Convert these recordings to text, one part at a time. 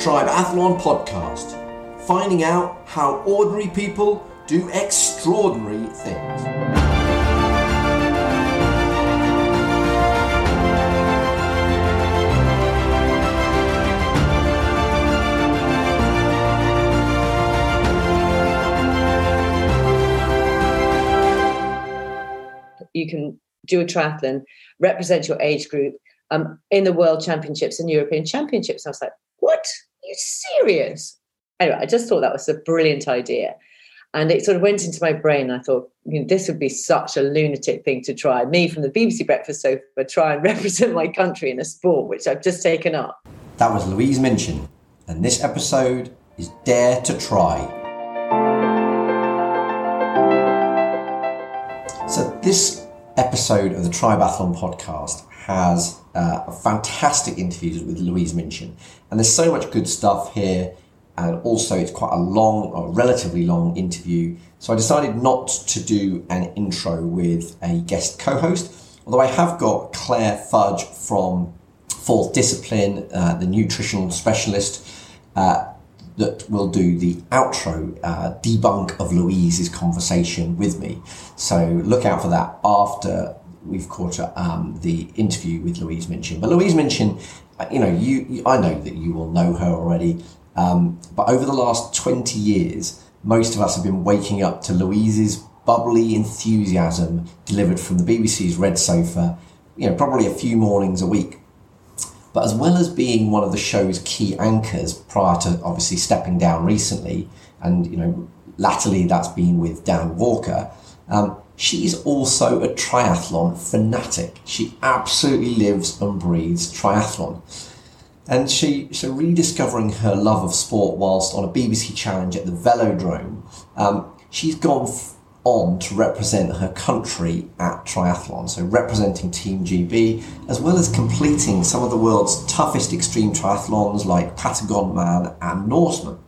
Triathlon Podcast, finding out how ordinary people do extraordinary things. you can do a triathlon, represent your age group um, in the World Championships and European Championships. I was like, what? You serious? Anyway, I just thought that was a brilliant idea. And it sort of went into my brain. I thought, you know, this would be such a lunatic thing to try. Me from the BBC Breakfast Sofa try and represent my country in a sport, which I've just taken up. That was Louise Minchin, and this episode is Dare to Try. So, this episode of the Triathlon podcast has uh, fantastic interviews with Louise Minchin. And there's so much good stuff here. And also, it's quite a long, or relatively long interview. So I decided not to do an intro with a guest co host, although I have got Claire Fudge from Fourth Discipline, uh, the nutritional specialist, uh, that will do the outro uh, debunk of Louise's conversation with me. So look out for that after we've caught um, the interview with Louise Minchin. But Louise Minchin, you know, you, you I know that you will know her already. Um, but over the last 20 years, most of us have been waking up to Louise's bubbly enthusiasm delivered from the BBC's Red Sofa, you know, probably a few mornings a week. But as well as being one of the show's key anchors prior to obviously stepping down recently, and you know, latterly that's been with Dan Walker, um, is also a triathlon fanatic. She absolutely lives and breathes triathlon. And she, so rediscovering her love of sport whilst on a BBC challenge at the Velodrome, um, she's gone f- on to represent her country at triathlon. So representing Team GB, as well as completing some of the world's toughest extreme triathlons like Patagonman and Norseman.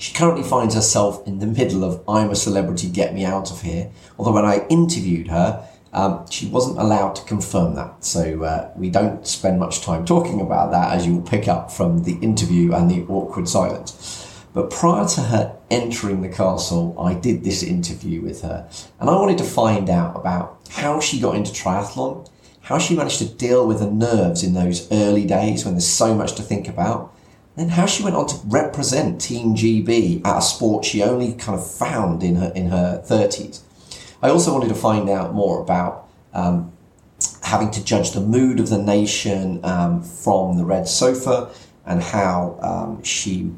She currently finds herself in the middle of I'm a celebrity, get me out of here. Although when I interviewed her, um, she wasn't allowed to confirm that. So uh, we don't spend much time talking about that, as you will pick up from the interview and the awkward silence. But prior to her entering the castle, I did this interview with her, and I wanted to find out about how she got into triathlon, how she managed to deal with the nerves in those early days when there's so much to think about, and how she went on to represent Team GB at a sport she only kind of found in her in her thirties. I also wanted to find out more about um, having to judge the mood of the nation um, from the red sofa and how um, she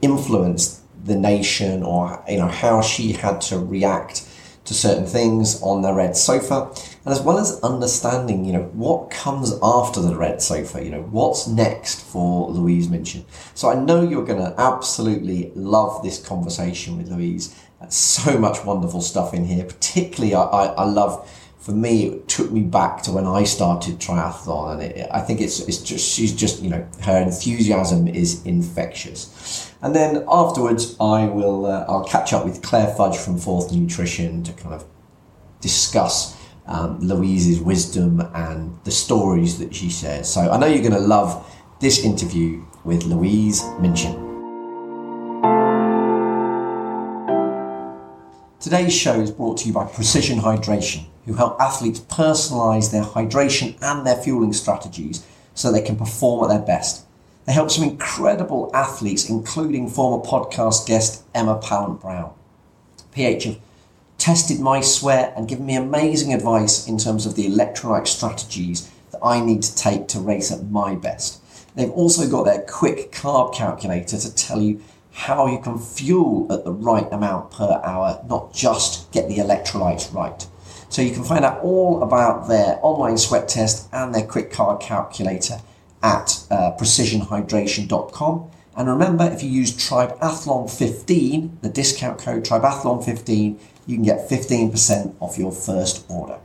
influenced the nation or you know how she had to react to certain things on the red sofa and as well as understanding you know what comes after the red sofa you know what's next for louise minchin so i know you're going to absolutely love this conversation with louise so much wonderful stuff in here particularly i, I, I love for me, it took me back to when I started triathlon, and it, I think it's it's just she's just you know her enthusiasm is infectious. And then afterwards, I will uh, I'll catch up with Claire Fudge from Fourth Nutrition to kind of discuss um, Louise's wisdom and the stories that she shares. So I know you're going to love this interview with Louise Minchin. Today's show is brought to you by Precision Hydration, who help athletes personalize their hydration and their fueling strategies so they can perform at their best. They help some incredible athletes, including former podcast guest Emma Pallant Browne. PH tested my sweat and given me amazing advice in terms of the electrolyte strategies that I need to take to race at my best. They've also got their quick carb calculator to tell you how you can fuel at the right amount per hour, not just get the electrolytes right. So you can find out all about their online sweat test and their quick carb calculator at uh, precisionhydration.com. And remember, if you use Triathlon15, the discount code Triathlon15, you can get 15% off your first order.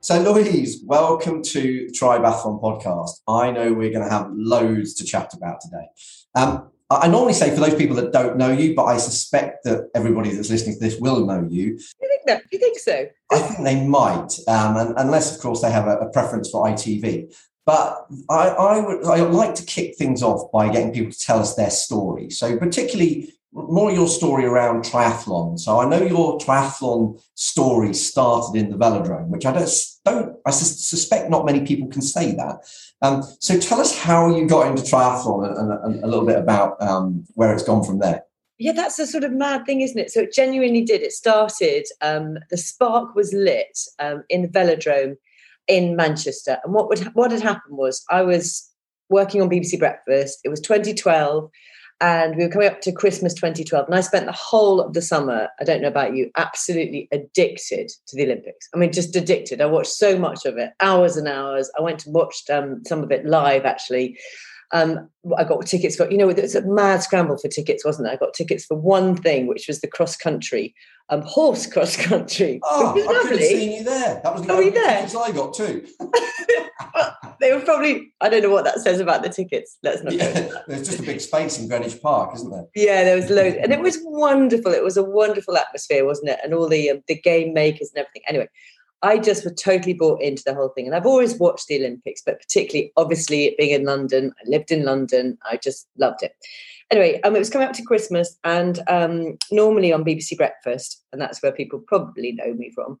So, Louise, welcome to the Triathlon podcast. I know we're going to have loads to chat about today. Um, I normally say for those people that don't know you, but I suspect that everybody that's listening to this will know you. You think that? You think so? I think they might, um, and, unless, of course, they have a, a preference for ITV. But I, I would I like to kick things off by getting people to tell us their story. So, particularly more your story around triathlon. So, I know your triathlon story started in the velodrome, which I don't, don't I suspect not many people can say that. Um, so, tell us how you got into triathlon and, and, and a little bit about um, where it's gone from there. Yeah, that's a sort of mad thing, isn't it? So it genuinely did. It started, um, the spark was lit um, in the velodrome in Manchester. And what would what had happened was I was working on BBC Breakfast. It was 2012, and we were coming up to Christmas 2012. And I spent the whole of the summer, I don't know about you, absolutely addicted to the Olympics. I mean, just addicted. I watched so much of it, hours and hours. I went and watched um, some of it live actually. Um, I got tickets for, you know, it was a mad scramble for tickets, wasn't it? I got tickets for one thing, which was the cross country, um, horse cross country. Oh, I could have seen you there. That was the only tickets I got too. they were probably, I don't know what that says about the tickets. Let's not yeah, There's just a big space in Greenwich Park, isn't there? Yeah, there was loads. And it was wonderful. It was a wonderful atmosphere, wasn't it? And all the um, the game makers and everything. Anyway, I just was totally bought into the whole thing. And I've always watched the Olympics, but particularly, obviously, being in London, I lived in London, I just loved it. Anyway, um, it was coming up to Christmas, and um, normally on BBC Breakfast, and that's where people probably know me from,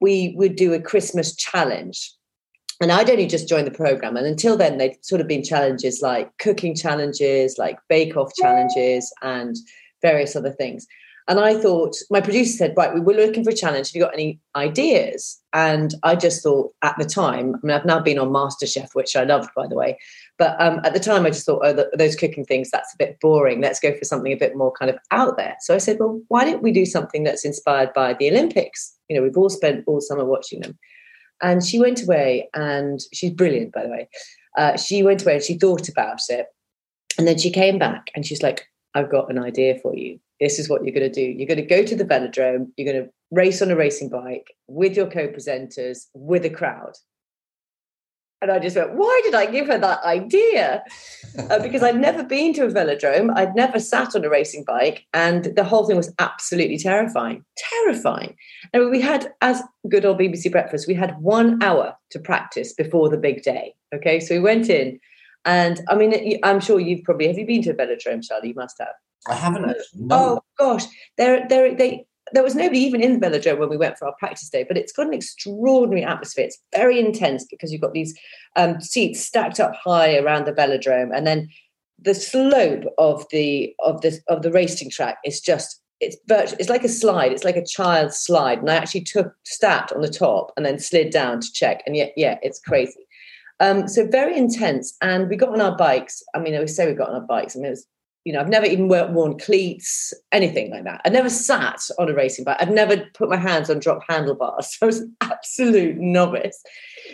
we would do a Christmas challenge. And I'd only just joined the program, and until then, they'd sort of been challenges like cooking challenges, like bake off challenges, and various other things. And I thought, my producer said, right, we were looking for a challenge. Have you got any ideas? And I just thought at the time, I mean, I've now been on MasterChef, which I loved, by the way. But um, at the time, I just thought, oh, the, those cooking things, that's a bit boring. Let's go for something a bit more kind of out there. So I said, well, why don't we do something that's inspired by the Olympics? You know, we've all spent all summer watching them. And she went away, and she's brilliant, by the way. Uh, she went away and she thought about it. And then she came back and she's like, I've got an idea for you this is what you're going to do. You're going to go to the velodrome, you're going to race on a racing bike with your co presenters, with a crowd. And I just went, why did I give her that idea? Uh, because I'd never been to a velodrome, I'd never sat on a racing bike, and the whole thing was absolutely terrifying. Terrifying. And we had, as good old BBC Breakfast, we had one hour to practice before the big day. Okay, so we went in, and I mean, I'm sure you've probably, have you been to a velodrome, Charlie? You must have. I haven't actually. No. Oh gosh, there, there, they. There was nobody even in the velodrome when we went for our practice day, but it's got an extraordinary atmosphere. It's very intense because you've got these um, seats stacked up high around the velodrome, and then the slope of the of the of the racing track is just it's virtual, it's like a slide it's like a child's slide and i actually took sat on the top and then slid down to check and yet yeah it's crazy um, so very intense and we got on our bikes i mean i would say we got on our bikes i mean it was you know, I've never even worn cleats, anything like that. I've never sat on a racing bike. I've never put my hands on drop handlebars. I was an absolute novice.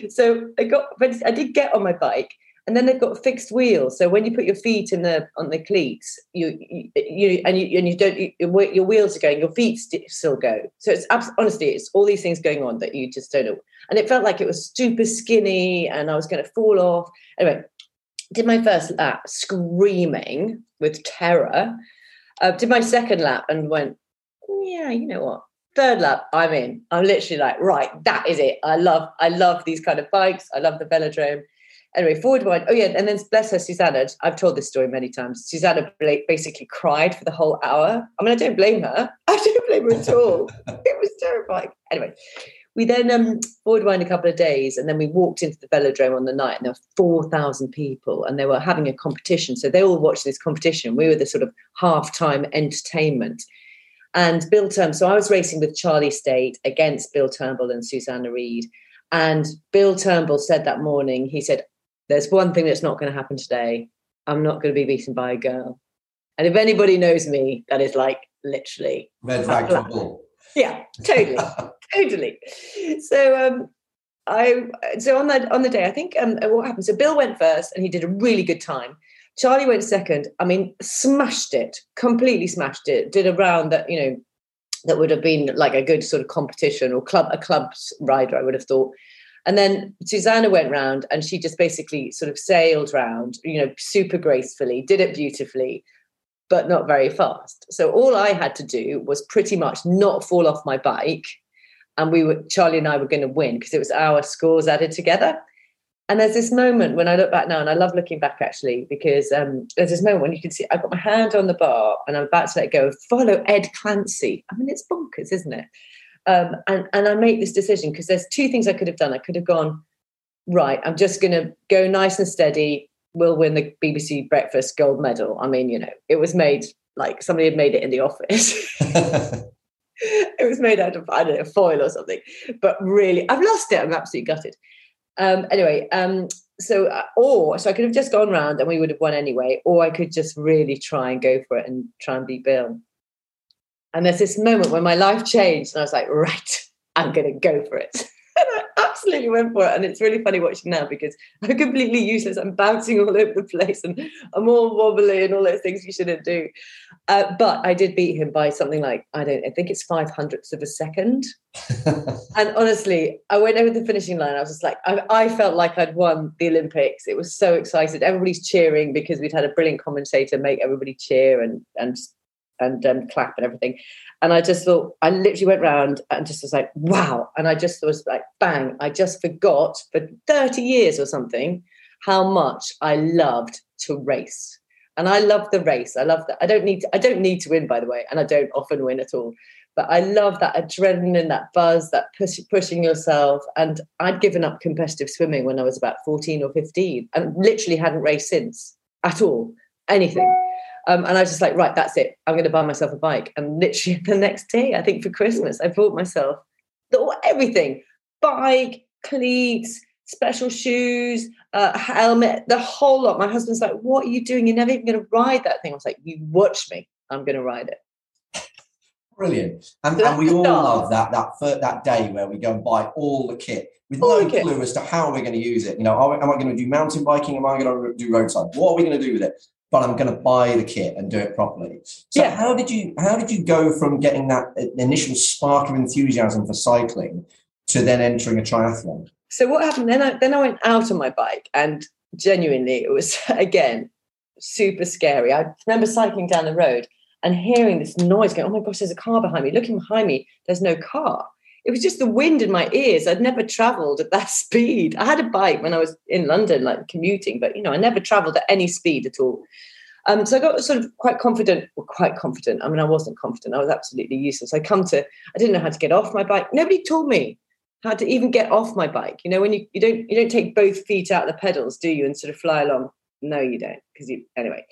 So I got, I did get on my bike, and then they've got fixed wheels. So when you put your feet in the on the cleats, you you, you and you and you don't you, your wheels are going, your feet still go. So it's honestly, it's all these things going on that you just don't know. And it felt like it was super skinny, and I was going to fall off. Anyway, did my first lap screaming with terror. Uh, did my second lap and went, yeah, you know what? Third lap, I'm in. I'm literally like, right, that is it. I love, I love these kind of bikes. I love the velodrome. Anyway, forward one. Oh yeah, and then bless her, Susanna. I've told this story many times. Susanna basically cried for the whole hour. I mean, I don't blame her. I don't blame her at all. it was terrifying. Anyway, we then um, forward wind a couple of days and then we walked into the velodrome on the night and there were 4,000 people and they were having a competition. So they all watched this competition. We were the sort of halftime entertainment. And Bill Turnbull, so I was racing with Charlie Stayt against Bill Turnbull and Susanna Reid. And Bill Turnbull said that morning, he said, There's one thing that's not going to happen today. I'm not going to be beaten by a girl. And if anybody knows me, that is like literally. Red flag trouble. Yeah, totally. totally. So um, I so on that on the day, I think um, what happened. So Bill went first, and he did a really good time. Charlie went second. I mean, smashed it, completely smashed it. Did a round that you know that would have been like a good sort of competition or club a club rider. I would have thought. And then Susanna went round, and she just basically sort of sailed round, you know, super gracefully, did it beautifully but not very fast. So all I had to do was pretty much not fall off my bike. And we were, Charlie and I were going to win because it was our scores added together. And there's this moment when I look back now, and I love looking back actually, because um, there's this moment when you can see I've got my hand on the bar and I'm about to let go, follow Ed Clancy. I mean, it's bonkers, isn't it? Um, and, and I make this decision because there's two things I could have done. I could have gone, right, I'm just going to go nice and steady. We'll win the BBC Breakfast Gold Medal. I mean, you know, it was made like somebody had made it in the office. it was made out of, I don't know, foil or something. But really, I've lost it. I'm absolutely gutted. Um, anyway, um, so uh, or so I could have just gone round and we would have won anyway, or I could just really try and go for it and try and beat Bill. And there's this moment when my life changed, and I was like, right, I'm going to go for it. Absolutely went for it. And it's really funny watching now because I'm completely useless. I'm bouncing all over the place and I'm all wobbly and all those things you shouldn't do. Uh, but I did beat him by something like, I don't I think it's five hundredths of a second. and honestly, I went over the finishing line. I was just like, I, I felt like I'd won the Olympics. It was so excited. Everybody's cheering because we'd had a brilliant commentator make everybody cheer and, and and um, clap and everything. And I just thought, I literally went round and just was like, wow. And I just was like, bang, I just forgot for 30 years or something how much I loved to race. And I love the race. I love that. I don't need to, I don't need to win, by the way, and I don't often win at all. But I love that adrenaline, that buzz, that push, pushing yourself. And I'd given up competitive swimming when I was about 14 or 15 and literally hadn't raced since at all, anything. Um, and I was just like, right, that's it. I'm going to buy myself a bike. And literally the next day, I think for Christmas, I bought myself the, everything bike, cleats, special shoes, uh, helmet, the whole lot. My husband's like, what are you doing? You're never even going to ride that thing. I was like, you watch me. I'm going to ride it. Brilliant. And, and we all love that that that day where we go and buy all the kit with all no clue as to how we're going to use it. You know, am I going to do mountain biking? Am I going to do roadside? What are we going to do with it? But I'm going to buy the kit and do it properly. So yeah. how did you how did you go from getting that initial spark of enthusiasm for cycling to then entering a triathlon? So what happened then? I, then I went out on my bike, and genuinely, it was again super scary. I remember cycling down the road and hearing this noise going. Oh my gosh, there's a car behind me. Looking behind me, there's no car it was just the wind in my ears. I'd never traveled at that speed. I had a bike when I was in London, like commuting, but you know, I never traveled at any speed at all. Um, so I got sort of quite confident, well, quite confident. I mean, I wasn't confident. I was absolutely useless. I come to, I didn't know how to get off my bike. Nobody told me how to even get off my bike. You know, when you, you don't you don't take both feet out of the pedals, do you, and sort of fly along? No, you don't, because you anyway.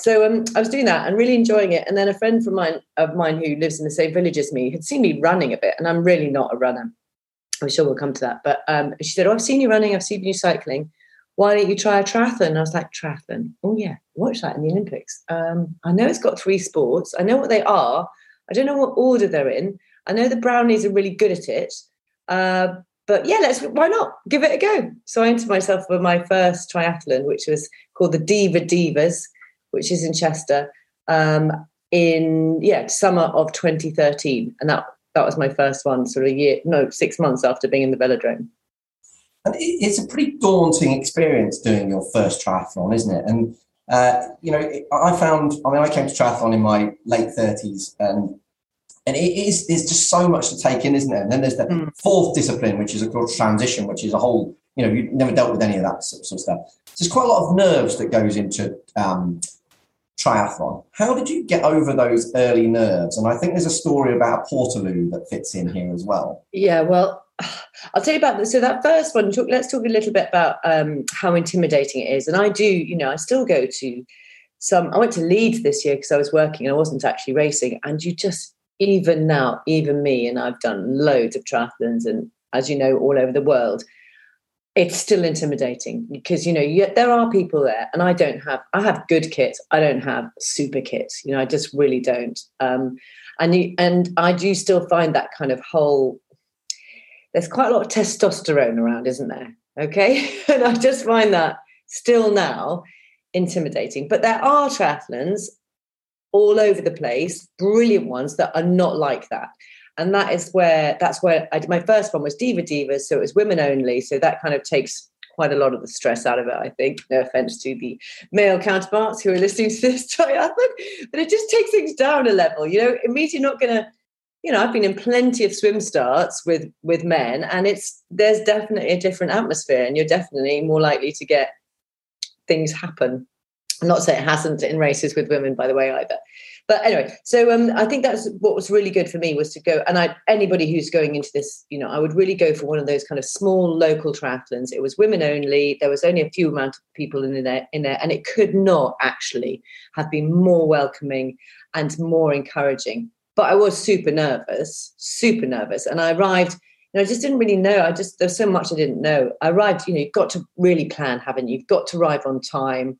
So um, I was doing that and really enjoying it. And then a friend from mine of mine who lives in the same village as me had seen me running a bit, and I'm really not a runner. I'm sure we'll come to that. But um, she said, "Oh, I've seen you running. I've seen you cycling. Why don't you try a triathlon?" I was like, "Triathlon? Oh yeah, watch that in the Olympics. Um, I know it's got three sports. I know what they are. I don't know what order they're in. I know the Brownlees are really good at it. Uh, but yeah, let's why not give it a go? So I entered myself for my first triathlon, which was called the Deva Divas, which is in Chester, um, in yeah summer of 2013, and that that was my first one, sort of a year, no, six months after being in the velodrome. And it's a pretty daunting experience doing your first triathlon, isn't it? And uh, you know, I found, I mean, I came to triathlon in my late 30s, and and it is there's just so much to take in, isn't there? And then there's the mm. fourth discipline, which is a course transition, which is a whole, you know, you've never dealt with any of that sort of stuff. So there's quite a lot of nerves that goes into um, triathlon. How did you get over those early nerves? And I think there's a story about Portaloo that fits in here as well. Yeah, well, I'll tell you about this. So that first one, talk, let's talk a little bit about um, how intimidating it is. And I do, you know, I still go to some. I went to Leeds this year because I was working and I wasn't actually racing. And you just, even now, even me, and I've done loads of triathlons and, as you know, all over the world it's still intimidating because you know you, there are people there and i don't have i have good kit i don't have super kit you know i just really don't. Um, and you, and i do still find that kind of whole there's quite a lot of testosterone around isn't there? Okay? And i just find that still now intimidating. But there are triathlons all over the place brilliant ones that are not like that and that is where that's where I did my first one was Deva Divas, so it was women only. So that kind of takes quite a lot of the stress out of it, I think. No offense to the male counterparts who are listening to this triathlon, but it just takes things down a level. You know, it means you're not to, you know, I've been in plenty of swim starts with with men, and it's there's definitely a different atmosphere, and you're definitely more likely to get things happen. Not saying it hasn't in races with women, by the way, either. But anyway, so um, I think that's what was really good for me was to go. And I, anybody who's going into this, you know, I would really go for one of those kind of small local triathlons. It was women only. There was only a few amount of people in there, in there, and it could not actually have been more welcoming and more encouraging. But I was super nervous, super nervous, and I arrived. Know, I just didn't really know. I just there's so much I didn't know. I arrived. You know, you've got to really plan, haven't you? You've got to arrive on time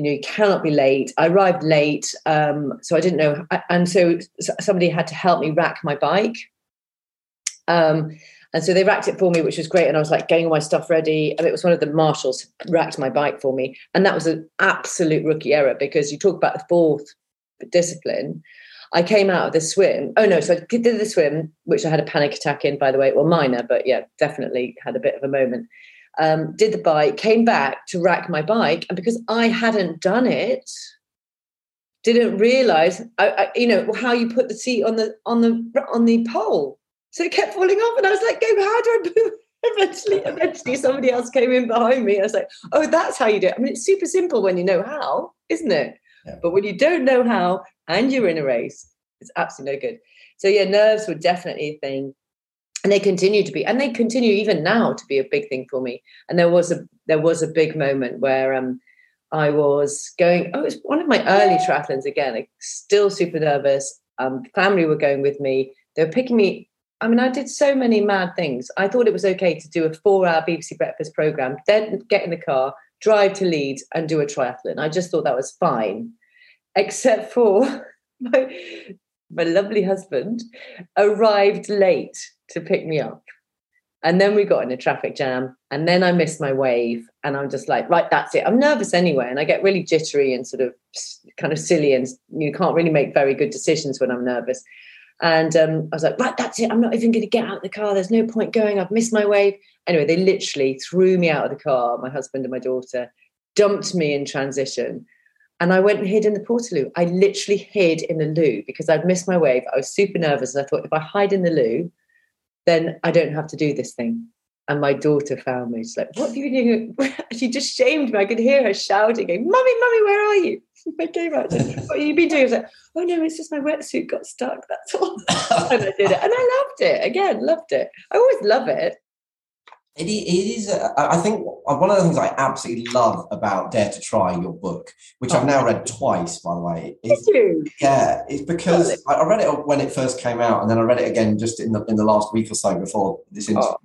you know you cannot be late i arrived late um, so i didn't know and so somebody had to help me rack my bike um, and so they racked it for me which was great and i was like getting all my stuff ready and it was one of the marshals racked my bike for me and that was an absolute rookie error because you talk about the fourth discipline I came out of the swim. Oh no, so I did the swim, which I had a panic attack in, by the way. Well, minor, but yeah, definitely had a bit of a moment um, did the bike, came back to rack my bike, and because I hadn't done it, didn't realize, I, I, you know, how you put the seat on the on the on the pole. So it kept falling off, and I was like, "Go, how do I move?" Eventually, eventually, somebody else came in behind me. I was like, "Oh, that's how you do it." I mean, it's super simple when you know how, isn't it? Yeah. But when you don't know how, and you're in a race, it's absolutely no good. So yeah, nerves were definitely a thing and they continue to be and they continue even now to be a big thing for me. And there was a there was a big moment where um i was going oh it's one of my early triathlons again like still super nervous. Um family were going with me. They were picking me i mean i did so many mad things. I thought it was okay to do a four hour bbc breakfast program then get in the car drive to leeds and do a triathlon. I just thought that was fine except for my, my lovely husband arrived late to pick me up. And then we got in a traffic jam, and then I missed my wave. And I'm just like, right, that's it. I'm nervous anyway. And I get really jittery and sort of kind of silly, and you can't really make very good decisions when I'm nervous. And um, I was like, right, that's it. I'm not even going to get out of the car. There's no point going. I've missed my wave. Anyway, they literally threw me out of the car, my husband and my daughter, dumped me in transition. And I went and hid in the portaloo. I literally hid in the loo because I'd missed my wave. I was super nervous. And I thought, if I hide in the loo, then I don't have to do this thing. And my daughter found me. She's like, What are you doing? she just shamed me. I could hear her shouting, Mummy, Mummy, where are you? I came out. What have you been doing? I was like, Oh no, it's just my wetsuit got stuck. That's all. and I did it. And I loved it. Again, loved it. I always love it. It, it is, uh, I think, one of the things I absolutely love about Dare to Try, your book, which I've now read twice, by the way. Is? Yeah, it's because I read it when it first came out, and then I read it again just in the in the last week or so before this interview. Oh.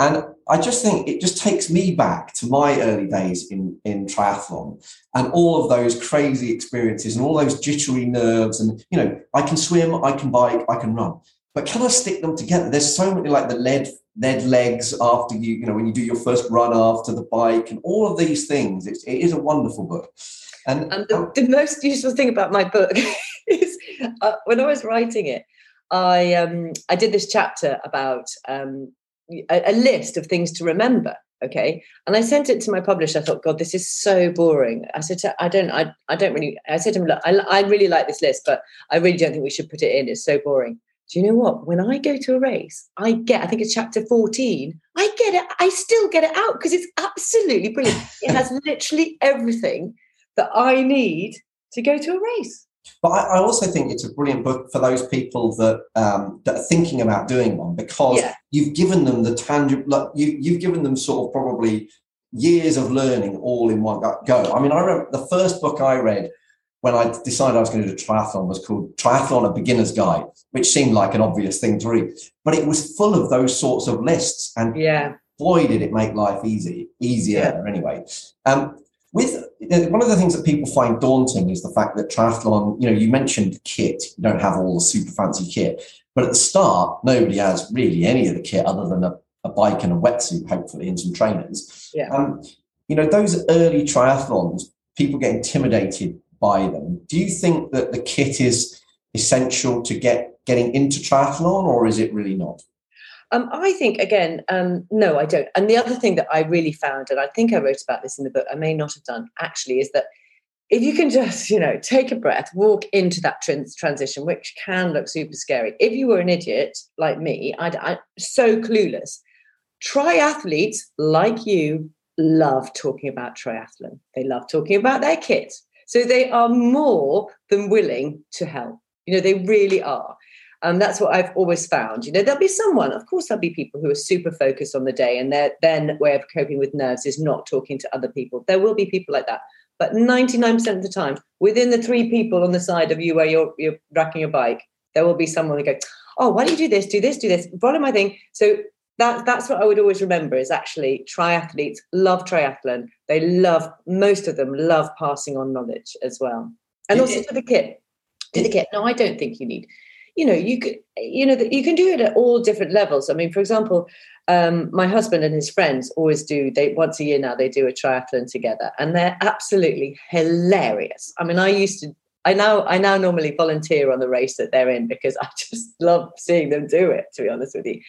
And I just think it just takes me back to my early days in, in triathlon and all of those crazy experiences and all those jittery nerves. And, you know, I can swim, I can bike, I can run. But can I stick them together? There's so many like the lead lead legs after you, you know, when you do your first run after the bike and all of these things. It's, it is a wonderful book. And, and the, the, most useful thing about my book is uh, when I was writing it, I um, I did this chapter about um, a, a, list of things to remember. Okay, and I sent it to my publisher. I thought, God, this is so boring. I said, to, I don't, I, I don't really. I said to him, look, I, I really like this list, but I really don't think we should put it in. It's so boring do you know what? When I go to a race, I get, I think it's chapter 14, I get it, I still get it out because it's absolutely brilliant. it has literally everything that I need to go to a race. But I, I, also think it's a brilliant book for those people that um, that are thinking about doing one because yeah. you've given them the tangible, you, you've given them sort of probably years of learning all in one go. I mean, I remember the first book I read when I decided I was going to do a triathlon was called Triathlon A Beginner's Guide, which seemed like an obvious thing to read, but it was full of those sorts of lists. And yeah, boy, did it make life easy, easier yeah. anyway. Um, with one of the things that people find daunting is the fact that triathlon, you know, you mentioned kit, you don't have all the super fancy kit, but at the start, nobody has really any of the kit other than a, a bike and a wetsuit, hopefully, and some trainers. Yeah. Um, you know, those early triathlons, people get intimidated by them. Do you think that the kit is essential to get getting into triathlon, or is it really not? Um, I think again, um, no, I don't. And the other thing that I really found, and I think I wrote about this in the book, I may not have done actually, is that if you can just, you know, take a breath, walk into that trans- transition, which can look super scary. If you were an idiot like me, I'd, I'm so clueless. Triathletes like you love talking about triathlon. They love talking about their kit. So they are more than willing to help. You know, they really are. Um, that's what I've always found. You know, there'll be someone, of course, there'll be people who are super focused on the day and their then way of coping with nerves is not talking to other people. There will be people like that. But 99% of the time, within the three people on the side of you where you're, you're racking your bike, there will be someone who goes, Oh, why do you do this? Do this, do this, follow my thing. So that, that's what I would always remember is actually triathletes love triathlon. They love, most of them love passing on knowledge as well. And also to the kit. To the kit. No, I don't think you need you know you could you know you can do it at all different levels i mean for example um, my husband and his friends always do they once a year now they do a triathlon together and they're absolutely hilarious i mean i used to i now i now normally volunteer on the race that they're in because i just love seeing them do it to be honest with you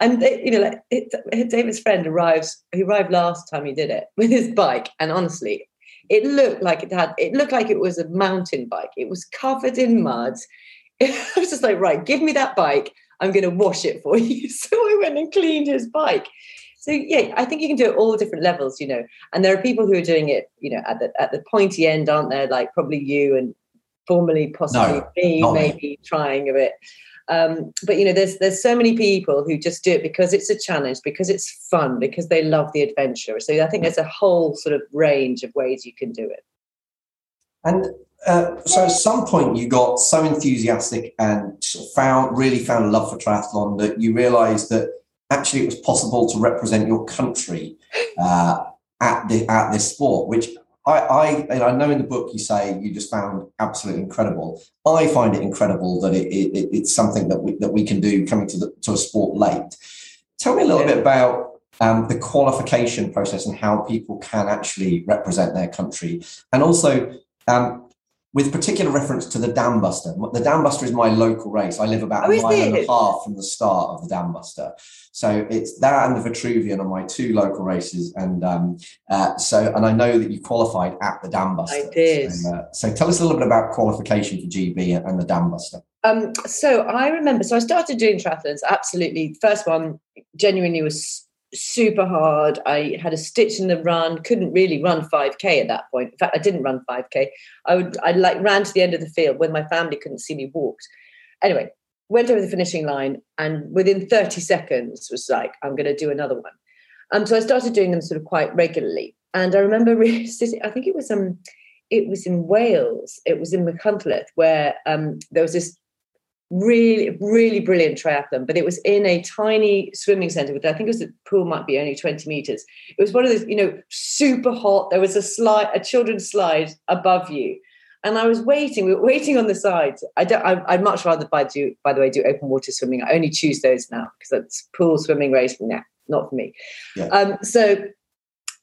and they, you know like it, david's friend arrives he arrived last time he did it with his bike and honestly it looked like it had it looked like it was a mountain bike it was covered in mud I was just like, right, give me that bike. I'm going to wash it for you. So I went and cleaned his bike. So yeah, I think you can do it all different levels, you know. And there are people who are doing it, you know, at the at the pointy end, aren't there? Like probably you and formerly possibly no, me, maybe me. trying a bit. Um, but you know, there's there's so many people who just do it because it's a challenge, because it's fun, because they love the adventure. So I think there's a whole sort of range of ways you can do it. And uh, so at some point you got so enthusiastic and found really found a love for triathlon that you realized that actually it was possible to represent your country uh, at the at this sport which I, I and I know in the book you say you just found absolutely incredible. I find it incredible that it, it, it's something that we that we can do coming to the to a sport late. Tell me a little yeah. bit about um, the qualification process and how people can actually represent their country, and also um, with particular reference to the Dam Buster. The Dam Buster is my local race. I live about oh, a mile and a half from the start of the Dam Buster. So it's that and the Vitruvian are my two local races. And um, uh, so, and I know that you qualified at the Dam Buster. I did. So, uh, so, tell us a little bit about qualification for GB and the Dam Buster. Um, so I remember, so I started doing triathlons. Absolutely. First one genuinely was super hard. I had a stitch in the run, couldn't really run 5k at that point. In fact, I didn't run 5k. I would I like ran to the end of the field when my family couldn't see me walked. Anyway, went over the finishing line and within 30 seconds was like, I'm gonna do another one. Um, so I started doing them sort of quite regularly. And I remember really sitting, I think it was um it was in Wales, it was in Machynlleth, where um there was this really really brilliant triathlon but it was in a tiny swimming center with i think it was the pool might be only 20 meters. It was one of those you know super hot there was a slide a children's slide above you. And i was waiting we were waiting on the side i don't I, would much rather by do by the way do open water swimming. I only choose those now because that's pool swimming racing now not for me. Yeah. um so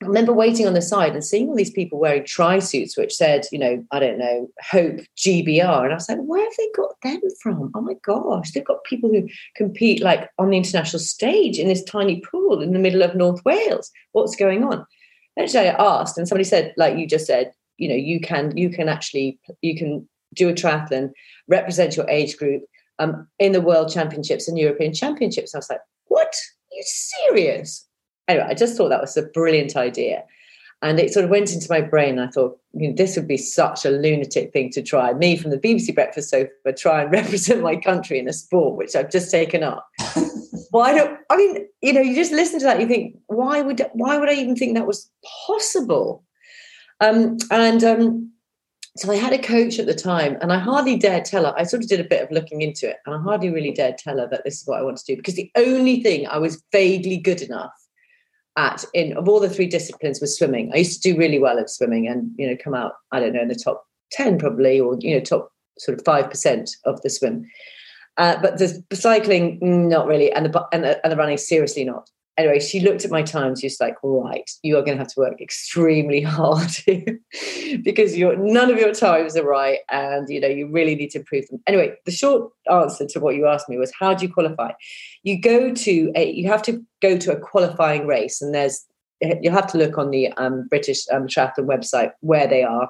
I remember waiting on the side and seeing all these people wearing tri suits, which said, you know, I don't know, Hope GBR. And I was like, where have they got them from? Oh my gosh, they've got people who compete like on the international stage in this tiny pool in the middle of North Wales. What's going on? Eventually I asked, and somebody said, like you just said, you know, you can you can actually you can do a triathlon, represent your age group um, in the world championships and European championships. I was like, what? Are you serious? Anyway, I just thought that was a brilliant idea. And it sort of went into my brain. I thought, you know, this would be such a lunatic thing to try. Me from the BBC Breakfast Sofa try and represent my country in a sport, which I've just taken up. why don't I mean, you know, you just listen to that, you think, why would why would I even think that was possible? Um, and um, so I had a coach at the time, and I hardly dared tell her. I sort of did a bit of looking into it, and I hardly really dared tell her that this is what I want to do because the only thing I was vaguely good enough at in of all the three disciplines was swimming. I used to do really well at swimming and you know come out I don't know in the top ten probably or you know top sort of five percent of the swim. Uh, but the cycling, not really, and the and the, and the running, seriously not. Anyway, she looked at my times. She's like, right, you are going to have to work extremely hard because none of your times are right, and you know you really need to improve them. Anyway, the short answer to what you asked me was, how do you qualify? You go to a, you have to go to a qualifying race, and there's you'll have to look on the um, British um, Triathlon website where they are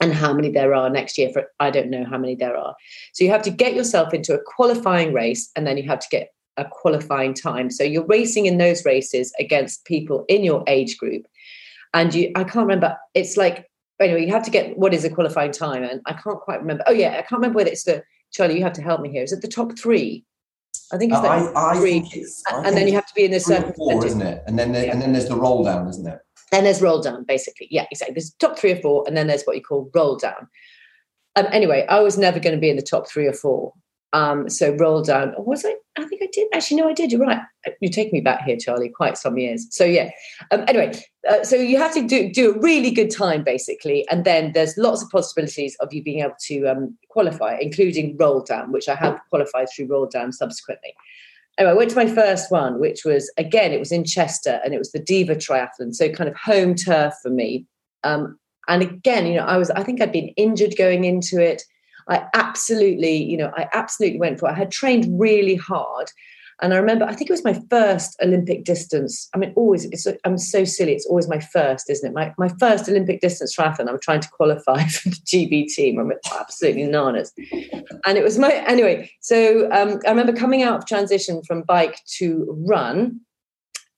and how many there are next year for i don't know how many there are so you have to get yourself into a qualifying race and then you have to get a qualifying time. So you're racing in those races against people in your age group. And you, I can't remember, it's like, anyway, you have to get what is a qualifying time. And I can't quite remember. Oh, yeah, I can't remember whether it's the, Charlie, you have to help me here. Is it the top three? I think it's the I, I three. it's, and I then you have to be in a it's three or certain four, isn't it? And then there, Yeah. and then there's the roll down, isn't it? Then there's roll down, basically. Yeah, exactly. There's top three or four, and then there's what you call roll down. Um, anyway, I was never going to be in the top three or four. Um, so roll down. Or was I? I think I did. Actually, no, I did. You're right. You take me back here, Charlie. Quite some years. So yeah. Um, anyway, uh, so you have to do do a really good time, basically, and then there's lots of possibilities of you being able to um, qualify, including roll down, which I have qualified through roll down subsequently. Anyway, I went to my first one, which was again, it was in Chester, and it was the Deva Triathlon, so kind of home turf for me. Um, and again, you know, I was, I think I'd been injured going into it. I absolutely, you know, I absolutely went for it. I had trained really hard. And I remember, I think it was my first Olympic distance. I mean, always, I'm so silly. It's always my first, isn't it? My, my first Olympic distance triathlon. I'm trying to qualify for the GB team. I'm absolutely nanas. And it was my, anyway. So um, I remember coming out of transition from bike to run.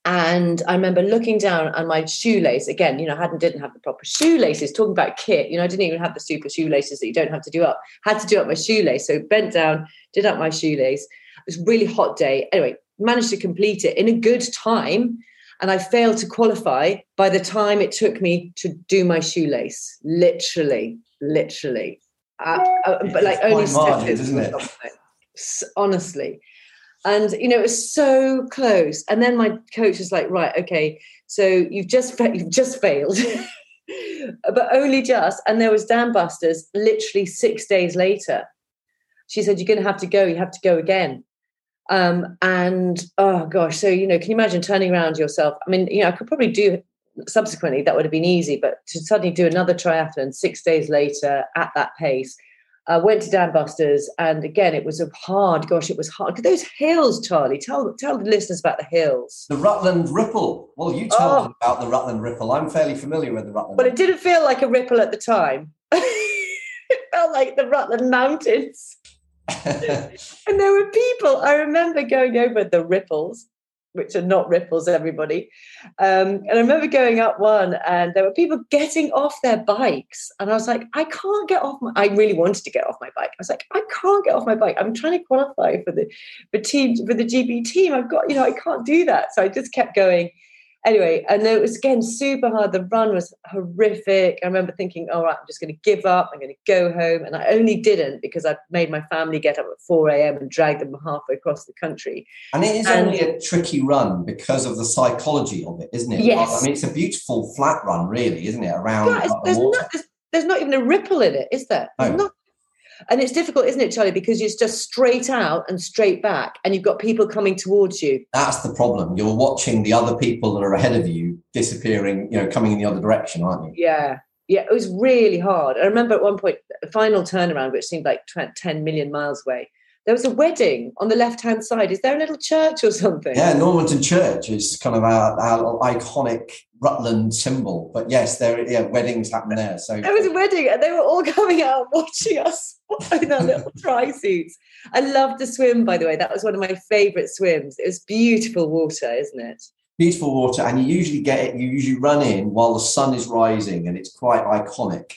And I remember looking down on my shoelace again. You know, I hadn't didn't have the proper shoelaces. Talking about kit, you know, I didn't even have the super shoelaces that you don't have to do up. Had to do up my shoelace. So bent down, did up my shoelace. It was a really hot day. Anyway, managed to complete it in a good time, and I failed to qualify by the time it took me to do my shoelace. Literally, literally. Uh, uh, but like only steps, isn't it? or something. S- Honestly, and you know it was so close. And then my coach was like, "Right, okay, so you've just fa- you've just failed." but only just. And there was dam busters literally six days later. She said you're going to have to go. You have to go again. Um, and oh gosh so you know can you imagine turning around yourself? I mean you know i could probably do subsequently that would have been easy but to suddenly do another triathlon six days later at that pace I went to Dam Busters, and again, it was a hard. Gosh, it was hard. Those hills, Charlie. Tell tell the listeners about the hills. The Rutland Ripple. Well, you tell Oh. them about the Rutland Ripple. I'm fairly familiar with the Rutland. But it didn't feel like a ripple at the time. it felt like the Rutland Mountains. And there were people, I remember going over the ripples, which are not ripples, everybody. Um, and I remember going up one and there were people getting off their bikes. And I was like, I can't get off my I really wanted to get off my bike. I was like, I can't get off my bike. I'm trying to qualify for the for team for the GB team. I've got, you know, I can't do that. So I just kept going. Anyway, and it was again super hard. The run was horrific. I remember thinking, all right, I'm just going to give up. I'm going to go home. And I only didn't because I made my family get up at 4 a.m. and drag them halfway across the country. and it is And- only a tricky run because of the psychology of it, isn't it? Yes. I mean, it's a beautiful flat run, really, isn't it? Around Yeah, it's- Rutland there's, Water. not, there's, there's not even a ripple in it, is there? No. not. And it's difficult, isn't it, Charlie? Because it's just straight out and straight back, and you've got people coming towards you. That's the problem. You're watching the other people that are ahead of you disappearing, you know, coming in the other direction, aren't you? Yeah. Yeah, it was really hard. I remember at one point, the final turnaround, which seemed like tw- 10 million miles away, there was a wedding on the left hand side. Is there a little church or something? Yeah, Normanton Church is kind of our, our iconic Rutland symbol. But yes, there yeah, weddings happen there. So There was a wedding, and they were all coming out watching us in our little tri suits. I loved the swim, by the way. That was one of my favourite swims. It was beautiful water, isn't it? beautiful water, and you usually get it. You usually run in while the sun is rising, and it's quite iconic.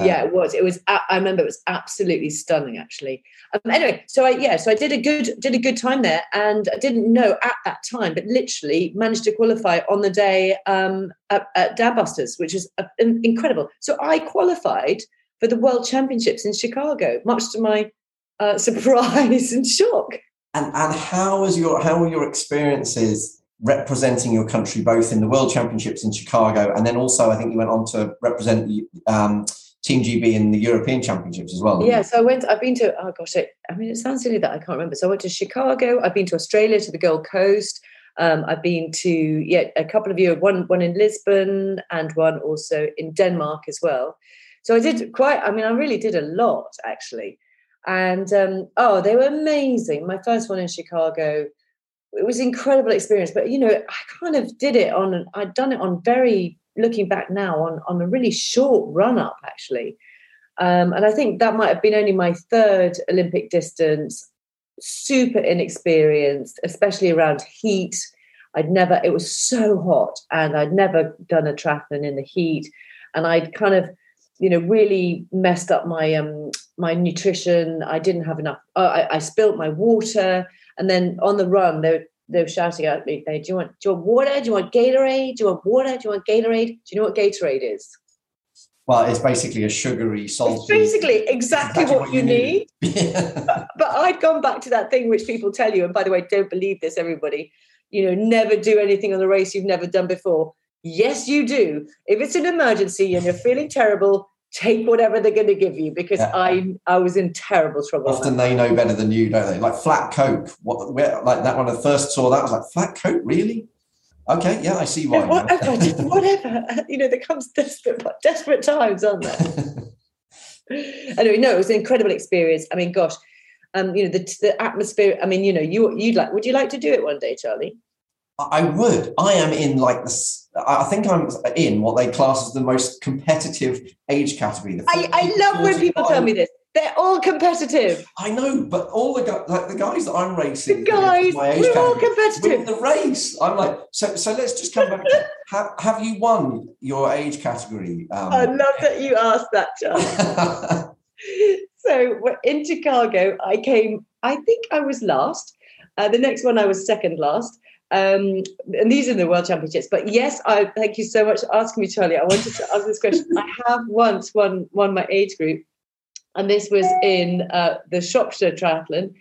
Uh, yeah, it was. It was. I remember it was absolutely stunning, actually. Um, anyway, so I yeah, so I did a good did a good time there, and I didn't know at that time, but literally managed to qualify on the day um, at, at Dam Busters, which is uh, incredible. So I qualified for the World Championships in Chicago, much to my uh, surprise and shock. And and how was your how were your experiences representing your country both in the World Championships in Chicago and then also I think you went on to represent the um, Team GB in the European Championships as well. Yeah, so I went. I've been to. Oh gosh, it, I mean, it sounds silly that I can't remember. So I went to Chicago. I've been to Australia, to the Gold Coast. Um, I've been to yeah a couple of you, one one in Lisbon and one also in Denmark as well. So I did quite. I mean, I really did a lot actually, and um, oh, they were amazing. My first one in Chicago, it was incredible experience. But you know, I kind of did it on. I'd done it on very looking back now on on a really short run up actually. Um, and I think that might have been only my third Olympic distance super inexperienced, especially around heat. I'd never, it was so hot and I'd never done a triathlon in the heat. And I'd kind of, you know, really messed up my um my nutrition. I didn't have enough. I, I spilt my water, and then on the run, they were, they were shouting at me, "Do you want do you want water? Do you want Gatorade? Do you want water? Do you want Gatorade? Do you know what Gatorade is?" Well, it's basically a sugary, salty. It's basically exactly, exactly what, what, you need. need. but, but I'd gone back to that thing which people tell you, and by the way, don't believe this, everybody. You know, never do anything on the race you've never done before. Yes, you do. If it's an emergency and you're feeling terrible, take whatever they're going to give you because yeah. I I was in terrible trouble. Often they know better than you, don't they? Like flat Coke. What? Where, like that when I first saw that, I was like, flat Coke, really? Okay, yeah, I see why. Whatever, whatever. You know, there comes desperate, desperate times, aren't there? anyway, no, it was an incredible experience. I mean, gosh, um, you know, the the atmosphere. I mean, you know, you you'd like. Would you like to do it one day, Charlie? I would. I am in like this. I think I'm in what they class as the most competitive age category. The I, I love when people tell me this. They're all competitive. I know, but all the guys, like the guys that I'm racing, the guys, we're all competitive. Win the race. I'm like, so. So let's just come back. To, have, have you won your age category? Um, I love that you asked that, John. so in Chicago, I came. I think I was last. Uh, the next one, I was second last. Um, and these are the World Championships. But yes, I thank you so much for asking me, Charlie. I wanted to ask this question. I have once won won my age group and this was in uh, the Shropshire Triathlon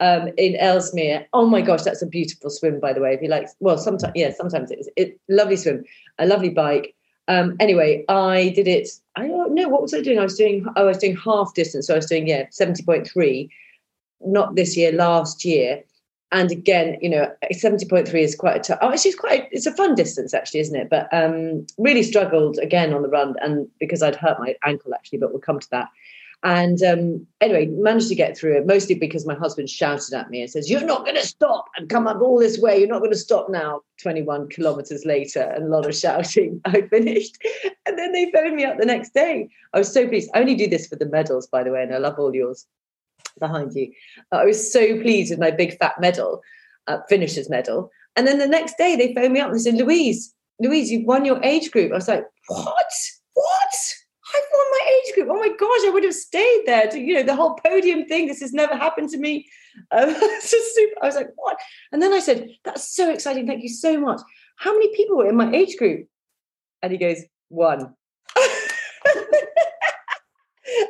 um, in Ellesmere. Oh my gosh, that's a beautiful swim, by the way. If you like, well, sometimes yeah, sometimes it's it lovely swim, a lovely bike. Um, anyway, I did it. I don't know what was I doing. I was doing. I was doing half distance, so I was doing yeah seventy point three. Not this year, last year. And again, you know, seventy point three is quite a tough. Oh, it's quite. It's a fun distance, actually, isn't it? But um, really struggled again on the run, and because I'd hurt my ankle actually, but we'll come to that. And um, anyway, managed to get through it, mostly because my husband shouted at me and says, You're not going to stop and come up all this way. You're not going to stop now. 21 kilometers later, and a lot of shouting. I finished. And then they phoned me up the next day. I was so pleased. I only do this for the medals, by the way, and I love all yours behind you. I was so pleased with my big fat medal, uh, finisher's medal. And then the next day they phoned me up and said, Louise, Louise, you've won your age group. I was like, What? What? I've won my age group. Oh my gosh, I would have stayed there to, you know, the whole podium thing. This has never happened to me. Um, super. I was like, what? And then I said, that's so exciting. Thank you so much. How many people were in my age group? And he goes, one. and